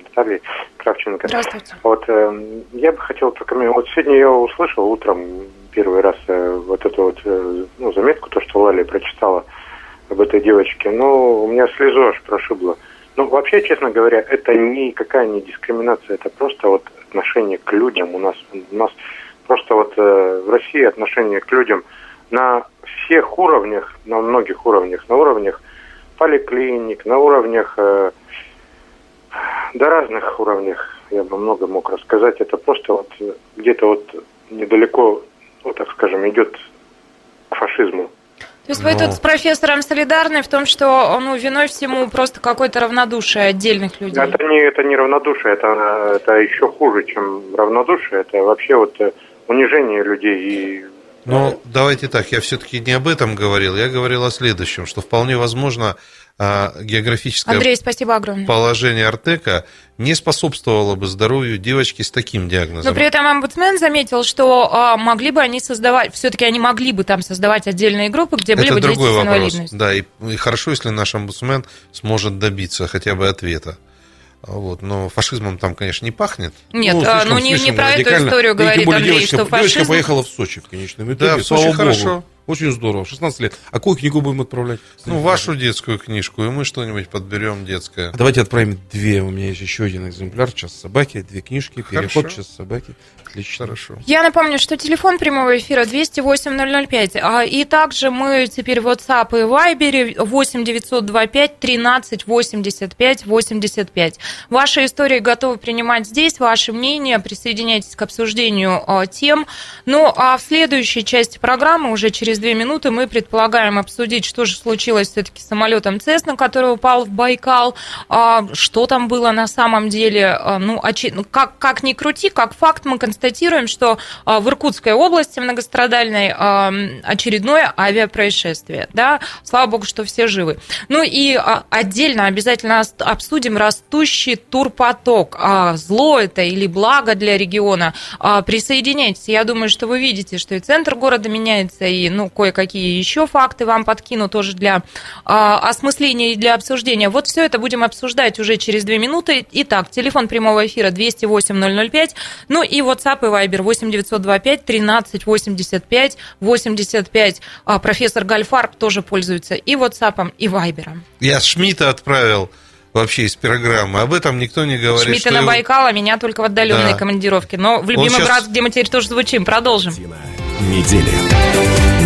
Наталье Кравченко. Здравствуйте. Вот э, я бы хотел прокомментировать. Вот сегодня я услышал утром первый раз э, вот эту вот э, ну, заметку, то, что Лали прочитала об этой девочке. Ну, у меня слезу аж прошибло. Ну, вообще, честно говоря, это никакая не дискриминация, это просто вот отношение к людям у нас. У нас просто вот э, в России отношение к людям на всех уровнях, на многих уровнях, на уровнях поликлиник, на уровнях, э, до разных уровнях, я бы много мог рассказать. Это просто вот где-то вот недалеко, вот так скажем, идет к фашизму. То есть вы Ну. тут с профессором солидарны в том, что ну, виной всему просто какое-то равнодушие отдельных людей? Это не, это не равнодушие, это, это еще хуже, чем равнодушие. Это вообще вот э, унижение людей и Но давайте так, я все-таки не об этом говорил, я говорил о следующем, что вполне возможно а, географическое Андрей, спасибо огромное. положение Артека не способствовало бы здоровью девочки с таким диагнозом. Но при этом омбудсмен заметил, что а, могли бы они создавать, все-таки они могли бы там создавать отдельные группы, где были Это бы дети другой с вопрос. инвалидностью. Да, и, и хорошо, если наш омбудсмен сможет добиться хотя бы ответа. Вот. Но фашизмом там, конечно, не пахнет. Нет, а, слишком- ну не, не про эту радикально. историю И тем говорит более Андрей, девочка, что девочка фашизм... поехала в Сочи в конечном итоге. Да, в Сочи богу. хорошо. Очень здорово, 16 лет. А какую книгу будем отправлять? Ну, вашу детскую книжку, и мы что-нибудь подберем детское. Давайте отправим две. У меня есть еще один экземпляр. Час собаки, две книжки, переход, Хорошо. час собаки. Отлично. Хорошо. Я напомню, что телефон прямого эфира 208-005. А, И также мы теперь в WhatsApp и Viber 8 925 13 85 85. Ваши истории готовы принимать здесь, ваше мнение, присоединяйтесь к обсуждению а, тем. Ну, а в следующей части программы, уже через две минуты, мы предполагаем обсудить, что же случилось все-таки с самолетом Цесна, который упал в Байкал, а, что там было на самом деле. А, Ну, ну, как, как ни крути, как факт мы констатируем, что а, в Иркутской области многострадальной очередное авиапроисшествие. Да? Слава богу, что все живы. Ну и отдельно обязательно обсудим растущий турпоток. Зло это или благо для региона. Присоединяйтесь. Я думаю, что вы видите, что и центр города меняется, и ну, кое-какие еще факты вам подкину тоже для а, осмысления и для обсуждения. Вот все это будем обсуждать уже через две минуты. Итак, телефон прямого эфира 208-005, ну и WhatsApp и Viber 8925 13 85 85. А, профессор Гальфарб тоже пользуется и WhatsApp, и Viber. Я Шмидта отправил вообще из программы. Об этом никто не говорит. Шмидта на его- Байкал, а меня только в отдаленные Да. командировки. Но в любимый щас- брат, где мы теперь тоже звучим. Продолжим. Недели.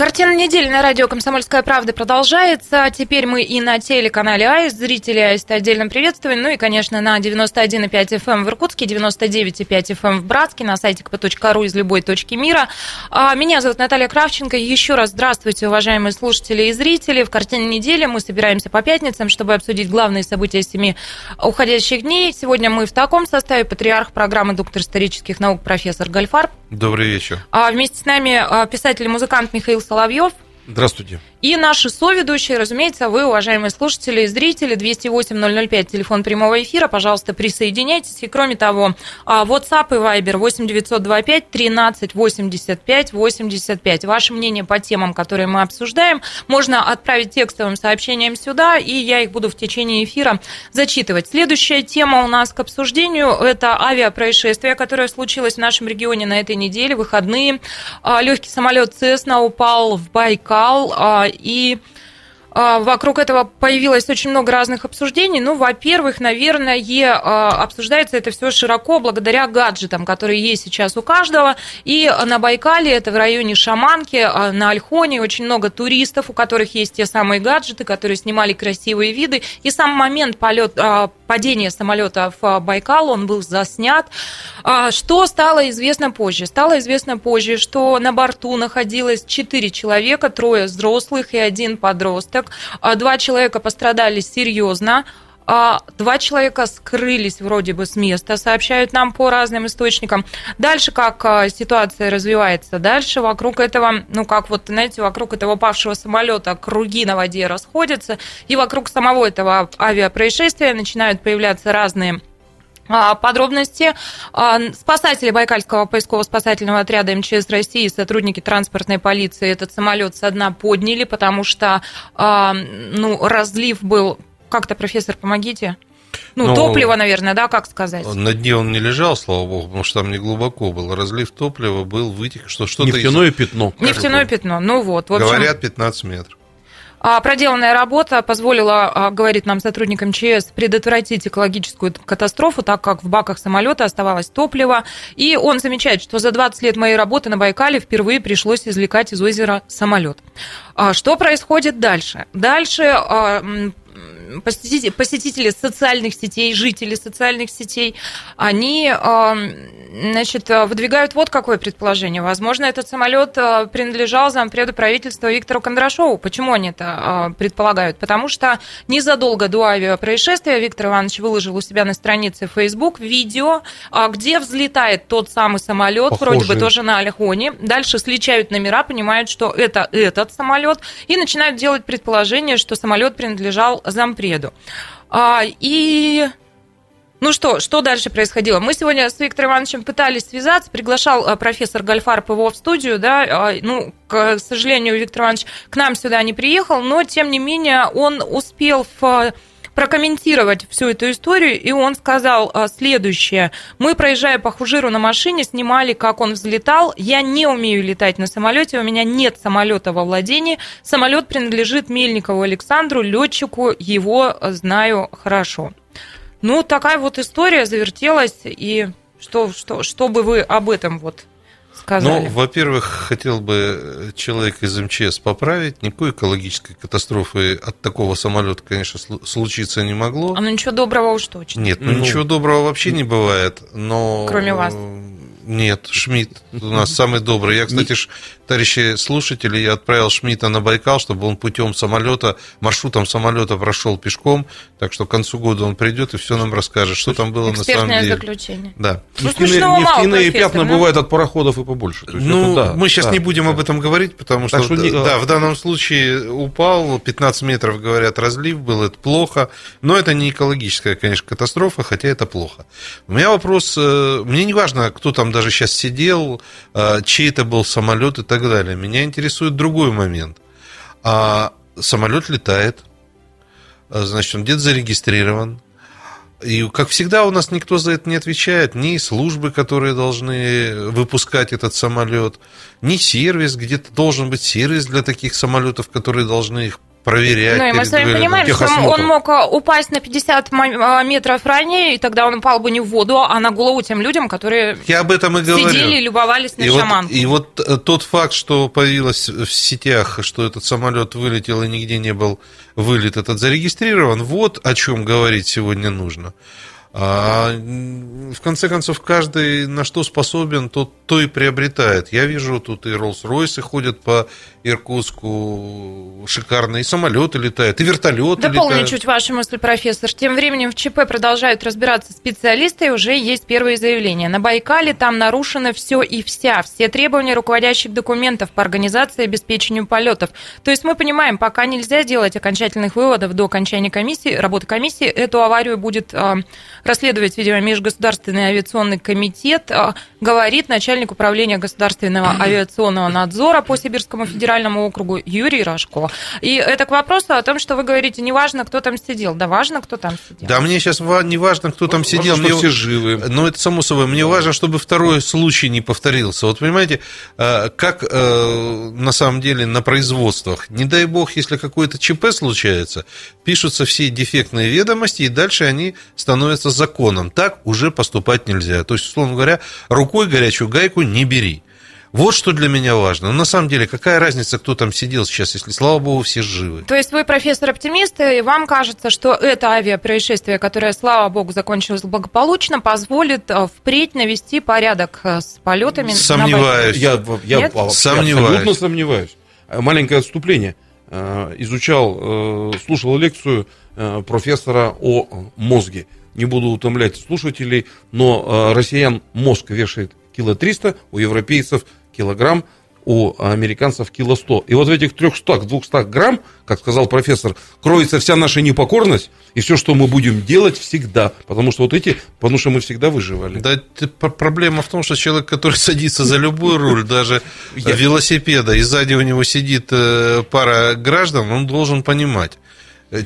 Картина недели на радио «Комсомольская правда» продолжается. Теперь мы и на телеканале АИС. Зрители АИС отдельно приветствуем. Ну и, конечно, на 91,5 FM эм в Иркутске, 99,5 FM эм в Братске, на сайте kp.ru из любой точки мира. А, меня зовут Наталья Кравченко. Еще раз здравствуйте, уважаемые слушатели и зрители. В «Картине недели» мы собираемся по пятницам, чтобы обсудить главные события семи уходящих дней. Сегодня мы в таком составе. Патриарх программы доктор исторических наук профессор Гальфар. Добрый вечер. А вместе с нами а, писатель и музыкант Михаил Соловьев. Здравствуйте. И наши соведущие, разумеется, вы, уважаемые слушатели и зрители, 208-005, телефон прямого эфира, пожалуйста, присоединяйтесь. И кроме того, а, WhatsApp и Viber 8 925 13 85 85. Ваше мнение по темам, которые мы обсуждаем, можно отправить текстовым сообщением сюда, и я их буду в течение эфира зачитывать. Следующая тема у нас к обсуждению – это авиапроисшествие, которое случилось в нашем регионе на этой неделе, выходные. А, Легкий самолет Цесна упал в Байкал, а, и а, Вокруг этого появилось очень много разных обсуждений. Ну, во-первых, наверное, а, обсуждается это все широко благодаря гаджетам, которые есть сейчас у каждого. И на Байкале, это в районе Шаманки, а, на Альхоне, очень много туристов, у которых есть те самые гаджеты, которые снимали красивые виды. И сам момент полет, падения самолета в Байкал, он был заснят. Что стало известно позже? Стало известно позже, что на борту находилось 4 человека, трое взрослых и один подросток. А, два человека пострадали серьезно. А, два человека скрылись вроде бы с места, сообщают нам по разным источникам. Дальше как а, ситуация развивается? Дальше вокруг этого, ну как вот, знаете, вокруг этого павшего самолета круги на воде расходятся, и вокруг самого этого авиапроисшествия начинают появляться разные а, подробности. Спасатели Байкальского поисково-спасательного отряда МЧС России, сотрудники транспортной полиции этот самолет со дна подняли, потому что ну, разлив был... Как-то, профессор, помогите. Ну, Но топливо, наверное, да, как сказать? На дне он не лежал, слава богу, потому что там не глубоко был. Разлив топлива был, вытек, что что-то... Нефтяное из... пятно. Нефтяное пятно, ну вот. В общем... Говорят, 15 метров. А, проделанная работа позволила, а, говорит нам сотрудник МЧС, предотвратить экологическую катастрофу, так как в баках самолета оставалось топливо. И он замечает, что за 20 лет моей работы на Байкале впервые пришлось извлекать из озера самолет. А, что происходит дальше? Дальше посетители, посетители социальных сетей, жители социальных сетей, они значит, выдвигают вот какое предположение. Возможно, этот самолет принадлежал зампреду правительства Виктору Кондрашову. Почему они это предполагают? Потому что незадолго до авиапроисшествия Виктор Иванович выложил у себя на странице Facebook видео, где взлетает тот самый самолет, Похожий. вроде бы тоже на Альхоне. Дальше сличают номера, понимают, что это этот самолет, и начинают делать предположение, что самолет принадлежал зампреду зампреду. А, и ну что, что дальше происходило? Мы сегодня с Виктором Ивановичем пытались связаться, приглашал а, профессор Гальфарп его в студию, да, а, ну, к сожалению, Виктор Иванович к нам сюда не приехал, но, тем не менее, он успел в прокомментировать всю эту историю, и он сказал а, следующее. Мы, проезжая по Хужиру на машине, снимали, как он взлетал. Я не умею летать на самолете, у меня нет самолета во владении. Самолет принадлежит Мельникову Александру, летчику, его знаю хорошо. Ну, такая вот история завертелась, и что, что, что бы вы об этом вот сказали? Ну, во-первых, хотел бы человек из МЧС поправить. Никакой экологической катастрофы от такого самолета, конечно, случиться не могло. А ну ничего доброго уж точно. Нет, ну, ну ничего доброго вообще не бывает. Но... Кроме вас. Нет, Шмидт у нас самый добрый. Я, кстати, товарищи слушатели, я отправил Шмидта на Байкал, чтобы он путем самолета, маршрутом самолета прошел пешком, так что к концу года он придет и все нам расскажет, что там было на самом деле. заключение. Да. Ну, нефтяные, нефтяные пятна да? бывают от пароходов и побольше. ну, это, да, мы сейчас да, не будем да. об этом говорить, потому что, что не, да, в данном случае упал, 15 метров, говорят, разлив был, это плохо, но это не экологическая, конечно, катастрофа, хотя это плохо. У меня вопрос, э, мне не важно, кто там даже сейчас сидел, а, чей это был самолет и так далее. Меня интересует другой момент. А самолет летает, а, значит, он где-то зарегистрирован. И, как всегда, у нас никто за это не отвечает. Ни службы, которые должны выпускать этот самолет, ни сервис, где-то должен быть сервис для таких самолетов, которые должны их проверять. Ну, и мы с вами понимаем, что он мог а, упасть на 50 м- а, метров ранее, и тогда он упал бы не в воду, а на голову тем людям, которые Я об этом и говорю. сидели и любовались на И вот, шаманку. и вот э, тот факт, что появилось в сетях, что этот самолет вылетел и нигде не был вылет этот зарегистрирован, вот о чем говорить сегодня нужно. А, в конце концов, каждый на что способен, тот то и приобретает. Я вижу, тут и Роллс-Ройсы ходят по Иркутску, шикарные и самолеты летают, и вертолеты Дополню летают. чуть вашу мысль, профессор. Тем временем в ЧП продолжают разбираться специалисты, и уже есть первые заявления. На Байкале там нарушено все и вся, все требования руководящих документов по организации и обеспечению полетов. То есть мы понимаем, пока нельзя делать окончательных выводов до окончания комиссии, работы комиссии, эту аварию будет а, расследовать, видимо, Межгосударственный авиационный комитет, а, говорит начальник управления государственного [CLEARS THROAT] авиационного надзора по Сибирскому федеральному округу Юрий Рожко. И это к вопросу о том, что вы говорите, неважно, кто там сидел. Да важно, кто там сидел. Да мне сейчас не важно, кто там сидел. Важно, что мне- все живы. Ну, это само собой. Мне важно, чтобы второй случай не повторился. Вот понимаете, э, как э, на самом деле на производствах, не дай бог, если какое-то ЧП случается, пишутся все дефектные ведомости, и дальше они становятся законом. Так уже поступать нельзя. То есть, условно говоря, рукой горячую гайку не бери. Вот что для меня важно. Но на самом деле, какая разница, кто там сидел сейчас, если, слава богу, все живы? То есть вы профессор оптимист, и вам кажется, что это авиапроисшествие, которое, слава богу, закончилось благополучно, позволит э, впредь навести порядок э, с полетами? на Сомневаюсь. Я, я Нет? Сомневаюсь. абсолютно сомневаюсь. Маленькое отступление. Э, Изучал, слушал лекцию профессора о мозге. Не буду утомлять слушателей, но э, россиян мозг вешает кило 300, у европейцев килограмм, у американцев кило 100. И вот в этих 300-200 грамм, как сказал профессор, кроется вся наша непокорность и все, что мы будем делать всегда. Потому что вот эти, потому что мы всегда выживали. Да, проблема в том, что человек, который [LAUGHS] садится за любой руль, даже велосипеда, и сзади у него сидит э, пара граждан, он должен понимать,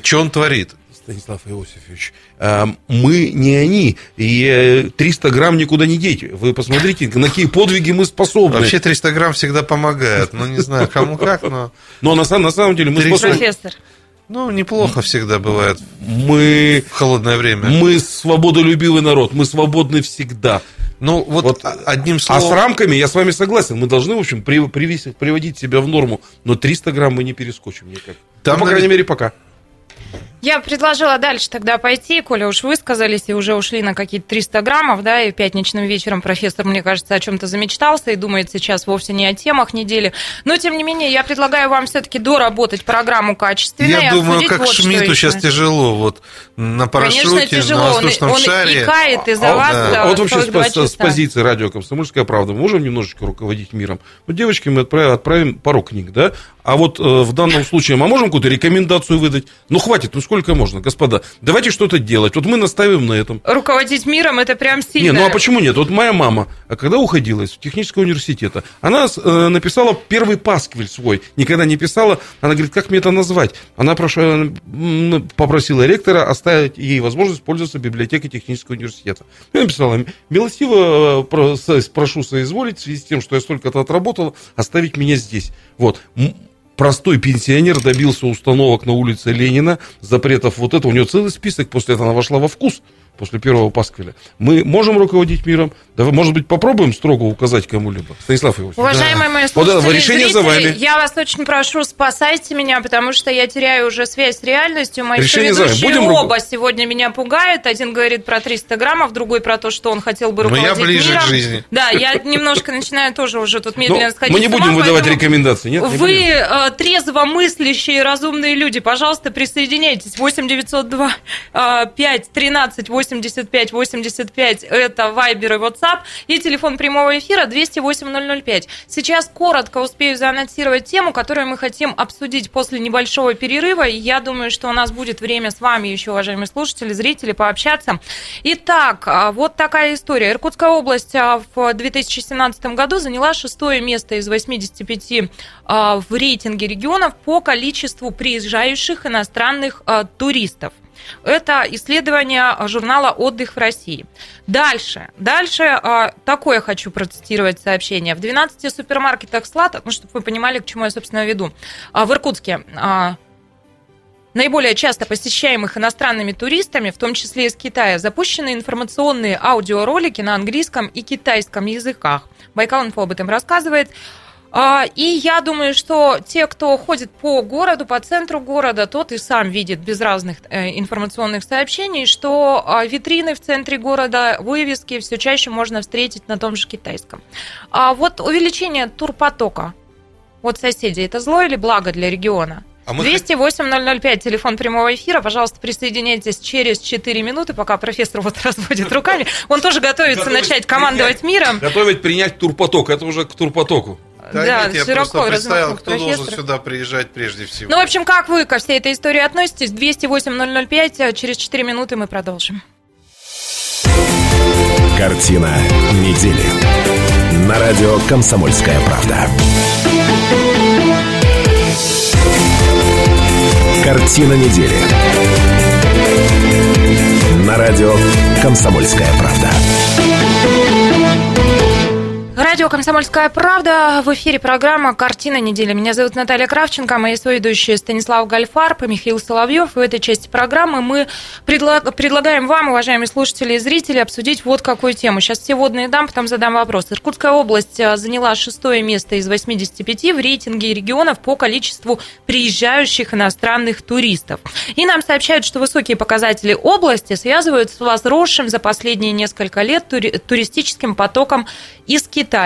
что он творит. Станислав Иосифович, а, мы не они, и э, 300 грамм никуда не деть. Вы посмотрите, на какие подвиги мы способны. Вообще 300 грамм всегда помогает. Ну, не знаю, кому как, но... Но на, на самом деле мы способны... Профессор. Ну, неплохо всегда бывает Мы, в холодное время. мы свободолюбивый народ, мы свободны всегда. Ну, вот, Вот, одним А словом... с рамками я с вами согласен. Мы должны, в общем, при- привести- приводить себя в норму. Но 300 грамм мы не перескочим никак. Там, ну, по крайней мере, пока. Я предложила дальше тогда пойти, Коля уж высказались и уже ушли на какие-то 300 граммов, да, и пятничным вечером профессор, мне кажется, о чем-то замечтался и думает сейчас вовсе не о темах недели. Но, тем не менее, я предлагаю вам все-таки доработать программу качественно и Я думаю, как вот Шмидту сейчас тяжело, вот на парашюте, Конечно, тяжело. на Он, воздушном он шаре. икает из-за А вас вот, да, а вот вообще с, с- позиции радио «Комсомольская правда» мы можем немножечко руководить миром? Ну, девочки, мы отправим, отправим пару книг, да? А вот э, в данном случае мы можем какую-то рекомендацию выдать? Ну, хватит, ну сколько можно, господа? Давайте что-то делать. Вот мы наставим на этом. Руководить миром это прям Не, сильно. ну а почему нет? Вот моя мама, а когда уходила из технического университета, она э, написала первый пасквиль свой, никогда не писала, она говорит, как мне это назвать? Она прошу- э, попросила ректора оставить ей возможность пользоваться библиотекой технического университета. Я написала, милостиво э, прошу соизволить в связи с тем, что я столько-то отработала, оставить меня здесь. Вот. Простой пенсионер добился установок на улице Ленина, запретов вот это. У него целый список, после этого она вошла во вкус, после первого пасквиля. Мы можем руководить миром? Давай, может быть, попробуем строго указать кому-либо? Станислав Иосифович. Уважаемые мои Вот слушатели, это, решение за зрители, вами. я вас очень прошу, спасайте меня, потому что я теряю уже связь с реальностью. Мои Решение за вами. Будем оба сегодня меня пугают. Один говорит про 300 граммов, другой про то, что он хотел бы Но я руководить ближе миром. к жизни. Да, я немножко начинаю тоже уже тут Ну, медленно сходить мы не ума, будем выдавать рекомендации, нет? Не Вы э, трезво мыслящие, разумные люди, пожалуйста, присоединяйтесь. 8 902 э, 5 13 85 85 это Вайбер и WhatsApp. И телефон прямого эфира 208 005. Сейчас коротко успею заанонсировать тему, которую мы хотим обсудить после небольшого перерыва. И я думаю, что у нас будет время с вами еще, уважаемые слушатели, зрители, пообщаться. Итак, а, вот такая история. Иркутская область а, в 2017 году заняла шестое место из 85 а, в рейтинге регионов по количеству приезжающих иностранных туристов. Это исследование журнала «Отдых в России». Дальше. Дальше а, такое хочу процитировать сообщение. В 12 супермаркетах «Слата», ну, чтобы вы понимали, к чему я, собственно, веду, а, в Иркутске а, наиболее часто посещаемых иностранными туристами, в том числе из Китая, запущены информационные аудиоролики на английском и китайском языках. Байкал Инфо об этом рассказывает. А, и я думаю, что те, кто ходит по городу, по центру города, тот и сам видит без разных э, информационных сообщений, что а, витрины в центре города, вывески все чаще можно встретить на том же китайском. А вот увеличение турпотока от соседей, это зло или благо для региона? А мы 208-005, телефон прямого эфира. Пожалуйста, присоединяйтесь через 4 минуты, пока профессор вот разводит руками. Он тоже готовится начать командовать миром. Готовить принять турпоток. Это уже к турпотоку. Да, Да, нет, я широко просто представил, кто должен профессор. сюда приезжать прежде всего. Ну, в общем, как вы ко всей этой истории относитесь? 208-005, через 4 минуты мы продолжим. Картина недели. На радио «Комсомольская правда». Картина недели. На радио «Комсомольская правда». Радио «Комсомольская правда». В эфире программа «Картина недели». Меня зовут Наталья Кравченко, мои соведущие Станислав Гальфарб и Михаил Соловьев. В этой части программы мы предла- предлагаем вам, уважаемые слушатели и зрители, обсудить вот какую тему. Сейчас все водные дам, потом задам вопрос. Иркутская область а, заняла шестое место из 85 в рейтинге регионов по количеству приезжающих иностранных туристов. И нам сообщают, что высокие показатели области связывают с возросшим за последние несколько лет тури- туристическим потоком из Китая.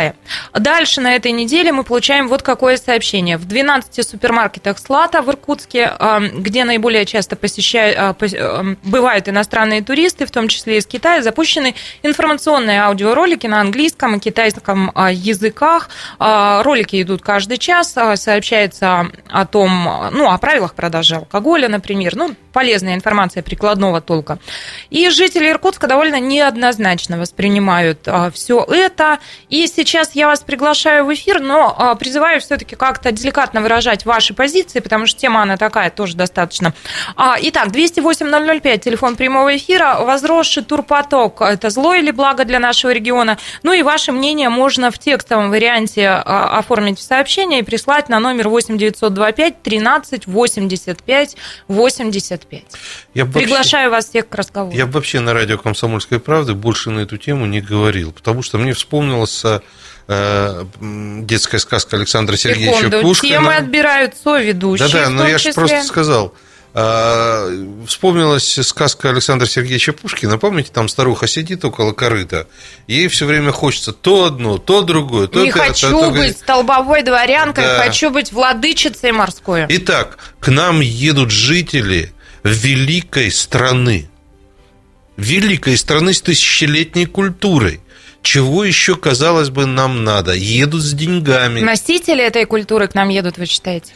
Дальше на этой неделе мы получаем вот какое сообщение. В 12 супермаркетах Слата в Иркутске, а, где наиболее часто посещают, пос- а, бывают иностранные туристы, в том числе из Китая, запущены информационные аудиоролики на английском и китайском а, языках. А, Ролики идут каждый час, сообщается о том, ну, о правилах продажи алкоголя, например, ну, полезная информация прикладного толка. И жители Иркутска довольно неоднозначно воспринимают все это. И сейчас я вас приглашаю в эфир, но а, призываю все-таки как-то деликатно выражать ваши позиции, потому что тема она такая тоже достаточно. А, Итак, 208-005, телефон прямого эфира. Возросший турпоток – это зло или благо для нашего региона? Ну и ваше мнение можно в текстовом варианте а, оформить в сообщение и прислать на номер 8925 13 85 85. Я бы вообще- Приглашаю вас всех к разговору. Я бы вообще на радио «Комсомольской правды» больше на эту тему не говорил, потому что мне вспомнилась м, детская сказка Александра Сергеевича Секунду, Пушкина. темы отбирают соведущие, Да-да, но том я же просто сказал. А, Вспомнилась сказка Александра Сергеевича Пушкина. Помните, там старуха сидит около корыта. Ей все время хочется то одно, то другое. То Не это, хочу то- то- быть столбовой дворянкой, Да. хочу быть владычицей морской. Итак, к нам едут жители великой страны. Великой страны с тысячелетней культурой. Чего еще, казалось бы, нам надо? Едут с деньгами. Носители этой культуры к нам едут, вы считаете?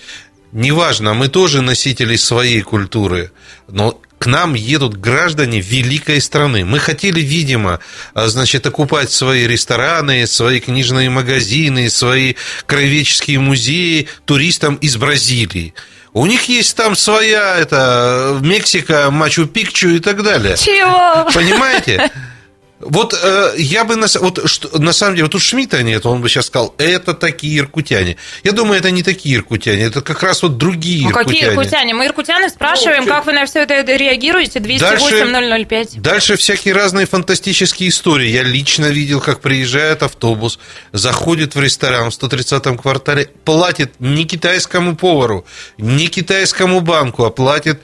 Неважно, мы тоже носители своей культуры, но к нам едут граждане великой страны. Мы хотели, видимо, а, значит, окупать свои рестораны, свои книжные магазины, свои краеведческие музеи туристам из Бразилии. У них есть там своя, это, Мексика, Мачу-Пикчу и так далее. Чего? Понимаете? Вот э, я бы на, вот, что, на самом деле, вот тут Шмидта нет, он бы сейчас сказал, это такие иркутяне. Я думаю, это не такие иркутяне, это как раз вот другие Ну, иркутяне. какие иркутяне? Мы иркутяне спрашиваем, как вы на все это реагируете? 208-005. Дальше всякие разные фантастические истории. Я лично видел, как приезжает автобус, заходит в ресторан в 130-м квартале, платит не китайскому повару, не китайскому банку, а платит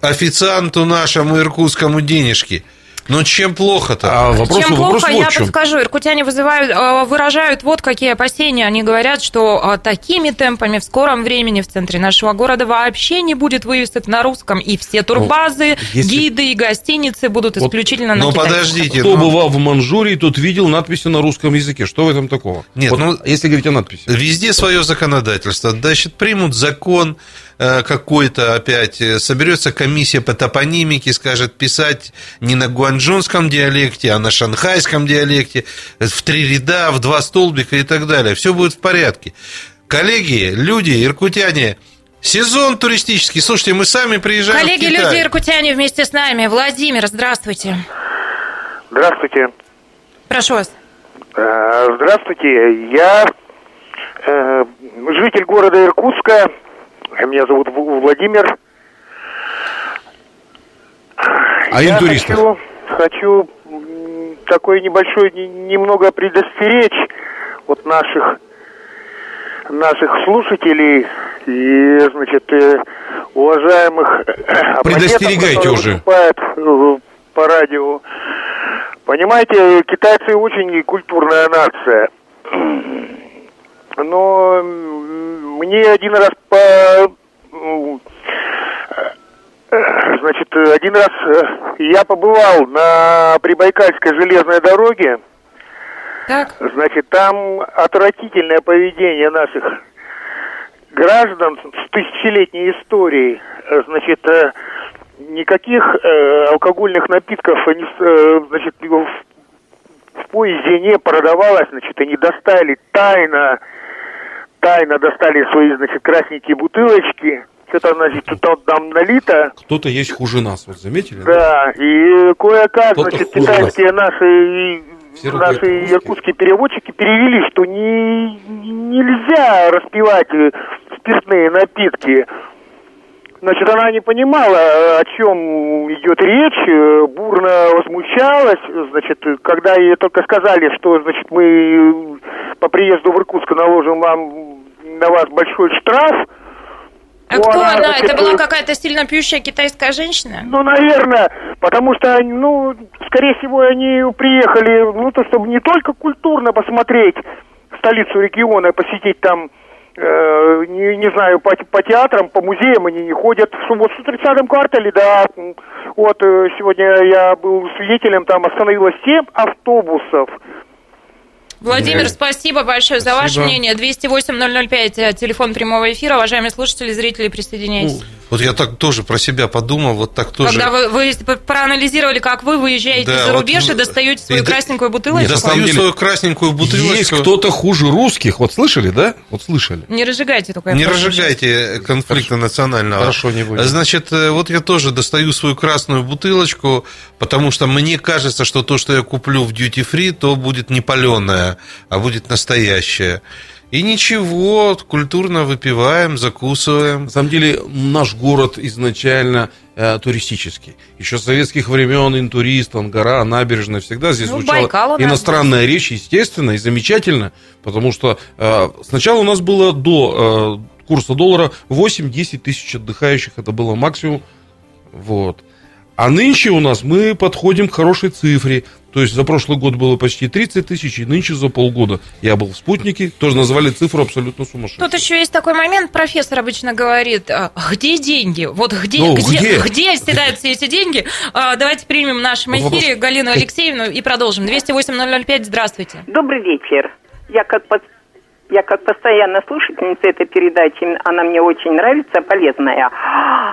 официанту нашему иркутскому денежки. Но чем плохо-то? А вопрос, Чем вопрос плохо, вот я чем. подскажу. Иркутяне вызывают, э, выражают вот какие опасения. Они говорят, что э, такими темпами в скором времени в центре нашего города вообще не будет вывесок на русском. И все турбазы, если- гиды и гостиницы будут Вот- исключительно на но китайском. подождите, Кто ну- бывал в Манчжурии, тот видел надписи на русском языке. Что в этом такого? Нет, Вот ну- если говорить о надписи. Везде свое законодательство. Значит, примут закон какой-то опять, э, соберется комиссия по топонимике, скажет писать не на гуанчжунском диалекте, а на шанхайском диалекте, э, в три ряда, в два столбика и так далее. Все будет в порядке. Коллеги, люди, иркутяне, сезон туристический. Слушайте, мы сами приезжаем Коллеги, в Китай. люди, иркутяне вместе с нами. Владимир, здравствуйте. Здравствуйте. Прошу вас. Э, Здравствуйте. Я э, житель города Иркутска. Меня зовут Владимир. А Я интуристов? хочу, хочу такой небольшой, не- немного предостеречь вот наших наших слушателей и, значит, э, уважаемых э, Предостерегайте уже. э, по радио. Понимаете, китайцы очень культурная нация. Но мне один раз по м, э, Значит, один раз э, я побывал на Прибайкальской железной дороге. Так. Значит, там отвратительное поведение наших граждан с тысячелетней историей. Значит, э, никаких алкогольных напитков значит, в, в поезде не продавалось. Значит, они достали тайно, тайно достали свои, значит, красненькие бутылочки. Что-то, значит, что-то там налито. Кто-то есть хуже нас, вот заметили? Да, и кое-как, значит, китайские наши, Все наши иркутские переводчики перевели, что не, нельзя распивать э, спиртные напитки. Значит, она не понимала, о чем идет речь, э, бурно возмущалась. Значит, когда ей только сказали, что, значит, мы э, по приезду в Иркутск наложим вам на вас большой штраф, А то кто она? значит, Это была э, какая-то сильно пьющая китайская женщина? ну, наверное, потому что, ну, скорее всего, они приехали, ну, то, чтобы не только культурно посмотреть столицу региона, посетить там, э, не, не знаю, по, по театрам, по музеям они не ходят. Что Вот в 130-м квартале, да, вот э, сегодня я был свидетелем, там остановилось 7 автобусов. Владимир, Да. спасибо большое за ваше Спасибо. мнение. 208-005, э, телефон прямого эфира. Уважаемые слушатели, зрители, присоединяйтесь. Вот я так тоже про себя подумал, вот так тоже. Когда вы, вы проанализировали, как вы выезжаете Да, за вот рубеж вы- и достаете свою и красненькую бутылочку, Достаю свою красненькую бутылочку. Есть кто-то хуже русских, вот слышали, да? Вот слышали. не разжигайте только. Не прошу. разжигайте конфликта национального. Хорошо, не будем. Значит, э, вот я тоже достаю свою красную бутылочку, потому что мне кажется, что то, что я куплю в duty free, то будет не паленое, а будет настоящее. И ничего, культурно выпиваем, закусываем. На самом деле, наш город изначально э, туристический. Еще с советских времен интурист, Ангара, набережная, всегда здесь Ну, звучала Байкал у нас иностранная речь, естественно, и замечательно, потому что э, сначала у нас было до э, курса доллара 8-10 тысяч отдыхающих, это было максимум. Вот. А нынче у нас мы подходим к хорошей цифре. То есть за прошлый год было почти 30 тысяч, и нынче за полгода я был в спутнике, тоже назвали цифру абсолютно сумасшедшую. Тут еще есть такой момент, профессор обычно говорит, а, где деньги? Вот где, Ну, где, где? где оседают все эти деньги? А, Давайте примем в нашем Вот эфире вопрос. Галину Алексеевну и продолжим. 208-005, здравствуйте. Добрый вечер. Я как под- я как постоянная слушательница этой передачи, она мне очень нравится, полезная.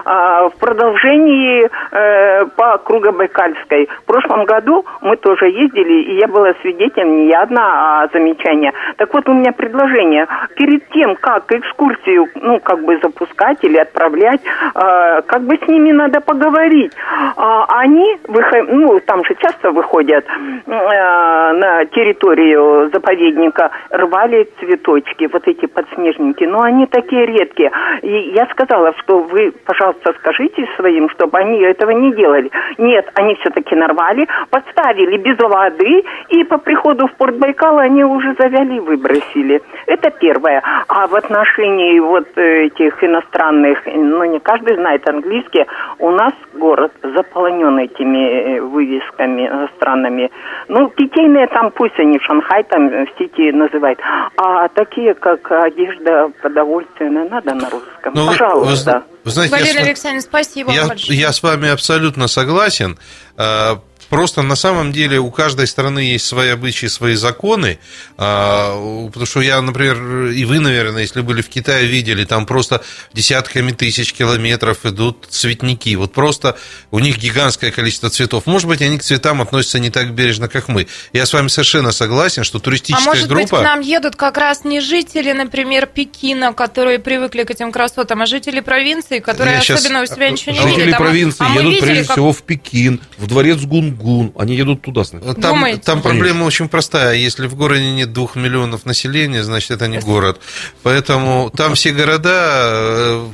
А, в продолжении э, по Кругобайкальской. В прошлом году мы тоже ездили, и я была свидетелем не я одна, а замечания. Так вот, у меня предложение. Перед тем, как экскурсию, ну, как бы запускать или отправлять, э, как бы с ними надо поговорить. А, они, выход... ну, там же часто выходят э, на территорию заповедника, рвали цветочки, вот эти подснежники, но они такие редкие. И я сказала, что вы, пожалуйста, скажите своим, чтобы они этого не делали. Нет, они все-таки нарвали, подставили без воды, и по приходу в порт Байкала они уже завяли выбросили. Это первое. А в отношении вот этих иностранных, ну не каждый знает английский, у нас город заполнен этими э, вывесками иностранными. Ну, питейные там пусть они Шанхай там в сети называют, а такие как одежда продовольственная надо на русском. Ну, вы- Пожалуйста. вы- вы знаете, я Галина с- Александровна, спасибо Я, вам большое. я с вами абсолютно согласен. А, Просто на самом деле у каждой страны есть свои обычаи, свои законы. А, Потому что я, например, и вы, наверное, если были в Китае, видели, там просто десятками тысяч километров идут цветники. Вот просто у них гигантское количество цветов. Может быть, они к цветам относятся не так бережно, как мы. Я с вами совершенно согласен, что А туристическая может быть, группа... к нам едут как раз не жители, например, Пекина, которые привыкли к этим красотам, а жители провинции, которые Я особенно у себя ничего не Жители видели. Там- провинции а едут видели, прежде как- всего в Пекин, в дворец Гунгун. Они едут туда сначала. Там, Думаете? там Конечно. проблема очень простая. Если в городе нет двух миллионов населения, значит, это не город. Поэтому там все города э,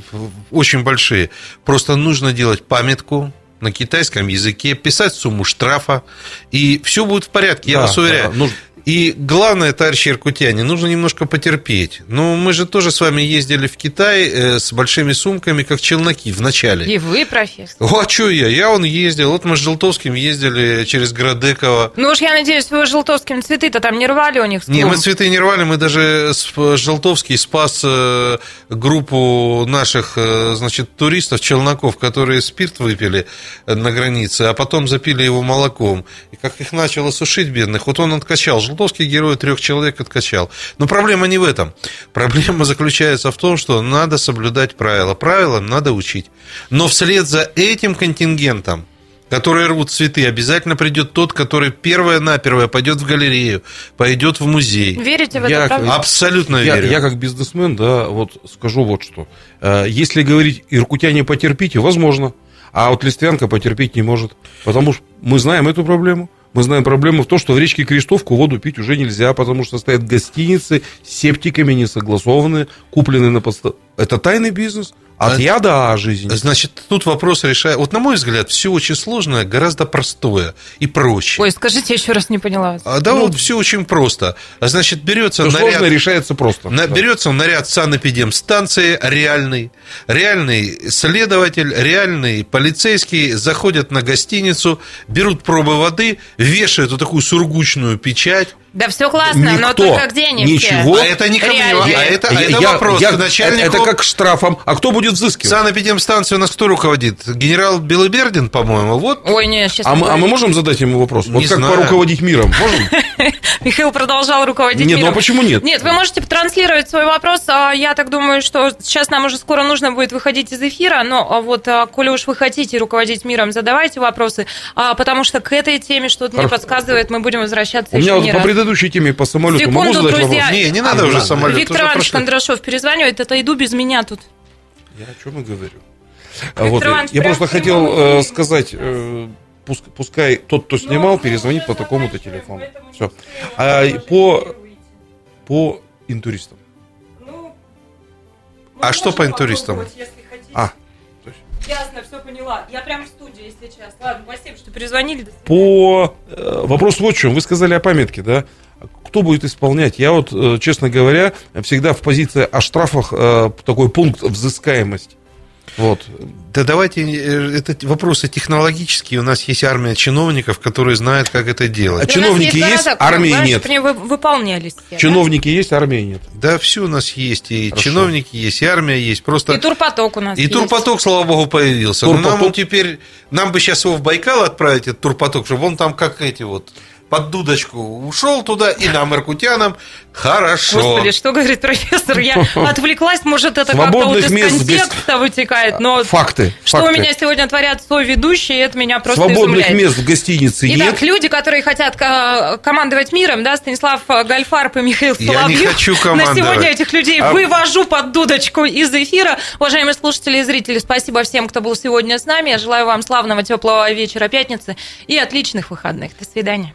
очень большие. Просто нужно делать памятку на китайском языке, писать сумму штрафа, и все будет в порядке, я Да, вас уверяю. да, нужно- И главное, товарищи иркутяне, нужно немножко потерпеть. Ну, мы же тоже с вами ездили в Китай э, с большими сумками, как челноки в начале. И вы, профессор. О, а что я? Я он ездил. Вот мы с Желтовским ездили через Градекова. Ну уж я надеюсь, вы желтовским цветы-то там не рвали у них с Не, мы цветы не рвали, мы даже с- Желтовский спас э, группу наших, э, значит, туристов, челноков, которые спирт выпили э, на границе, а потом запили его молоком. И как их начало сушить, бедных, вот он откачал. Желтовский герой трех человек откачал. Но проблема не в этом. Проблема заключается в том, что надо соблюдать правила. Правила надо учить. Но вслед за этим контингентом которые рвут цветы, обязательно придет тот, который первое-напервое пойдет в галерею, пойдет в музей. Верите в это, Я- правда? Абсолютно я, верю. я как бизнесмен, да, вот скажу вот что. Э, Если говорить, иркутяне потерпите, возможно. А вот листвянка потерпеть не может. Потому что мы знаем эту проблему. Мы знаем проблему в том, что в речке Крестовку воду пить уже нельзя, потому что стоят гостиницы с септиками не согласованные, купленные на подста... Это тайный бизнес. От А- яда о жизни. Значит, тут вопрос решает. Вот, на мой взгляд, все очень сложное, гораздо простое и проще. Ой, скажите, я еще раз не поняла вас. А, да вот все очень просто. Значит, берется наряд... сложное решается просто. На- Да. Берется наряд санэпидемстанции реальный, реальный следователь, реальный полицейский, заходят на гостиницу, берут пробы воды, вешают вот такую сургучную печать. Да все классно, но Никто только где они ничего. все? А это не ко мне, Реально. а это, а Я- это я- вопрос я- к начальнику. Это как штрафом. А кто будет взыскивать? Санэпидемстанцию у нас кто руководит? Генерал Белыбердин, по-моему. Вот Ой, не, сейчас А мы, а мы можем задать ему вопрос? Вот Не как знаю. поруководить миром? Можем? [LAUGHS] [LAUGHS] Михаил продолжал руководить Нет, ну миром. а почему нет? Нет, вы можете транслировать свой вопрос. а Я так думаю, что сейчас нам уже скоро нужно будет выходить из эфира. Но а вот, а, коли уж вы хотите руководить миром, задавайте вопросы. Потому что к этой теме что-то мне подсказывает, мы будем возвращаться У меня вот по предыдущей теме по самолету могу Секунду, задать друзья. вопрос? Не, не надо уже самолет. Виктор Иванович. Кондрашов перезванивает, это иду без меня тут. Я о чем и говорю. Вот, Иванович, я просто хотел э, сказать, э, пускай тот, кто снимал, перезвонит по такому-то телефону. Все. А по, по интуристам. А что по интуристам? А, Ясно, все поняла. Я прям в студии, если сейчас. Ладно, спасибо, что перезвонили. По... э, вопрос вот в чем. Вы сказали о памятке, да? Кто будет исполнять? Я вот, э, честно говоря, всегда в позиции о штрафах э, такой пункт взыскаемость. Вот. Да давайте, э, это вопросы технологические. У нас есть армия чиновников, которые знают, как это А делать. Да у нас чиновники есть, города, армии нет. вы- выполнялись. все, да? Чиновники есть, армии нет. Да, все у нас есть. И Хорошо. чиновники есть, и армия есть. Просто... И турпоток у нас И есть. турпоток, слава богу, появился. Но нам Турпоток. он теперь, нам бы сейчас его в Байкал отправить, этот турпоток, чтобы он там как эти вот под дудочку ушел туда, и нам, иркутянам, хорошо. Господи, что говорит профессор? Я [LAUGHS] отвлеклась, может, это как-то вот из мест без- контекста вытекает, но Факты. что факты. у меня сегодня творят соведущие, это меня просто Свободных изумляет. мест в гостинице Итак, нет. люди, которые хотят э, командовать миром, да, Станислав э, Гальфарб и Михаил Я не Соловьев. хочу [LAUGHS] На командовать. сегодня этих людей А- вывожу под дудочку из эфира. Уважаемые слушатели и зрители, спасибо всем, кто был сегодня с нами. Я желаю вам славного теплого вечера пятницы и отличных выходных. До свидания.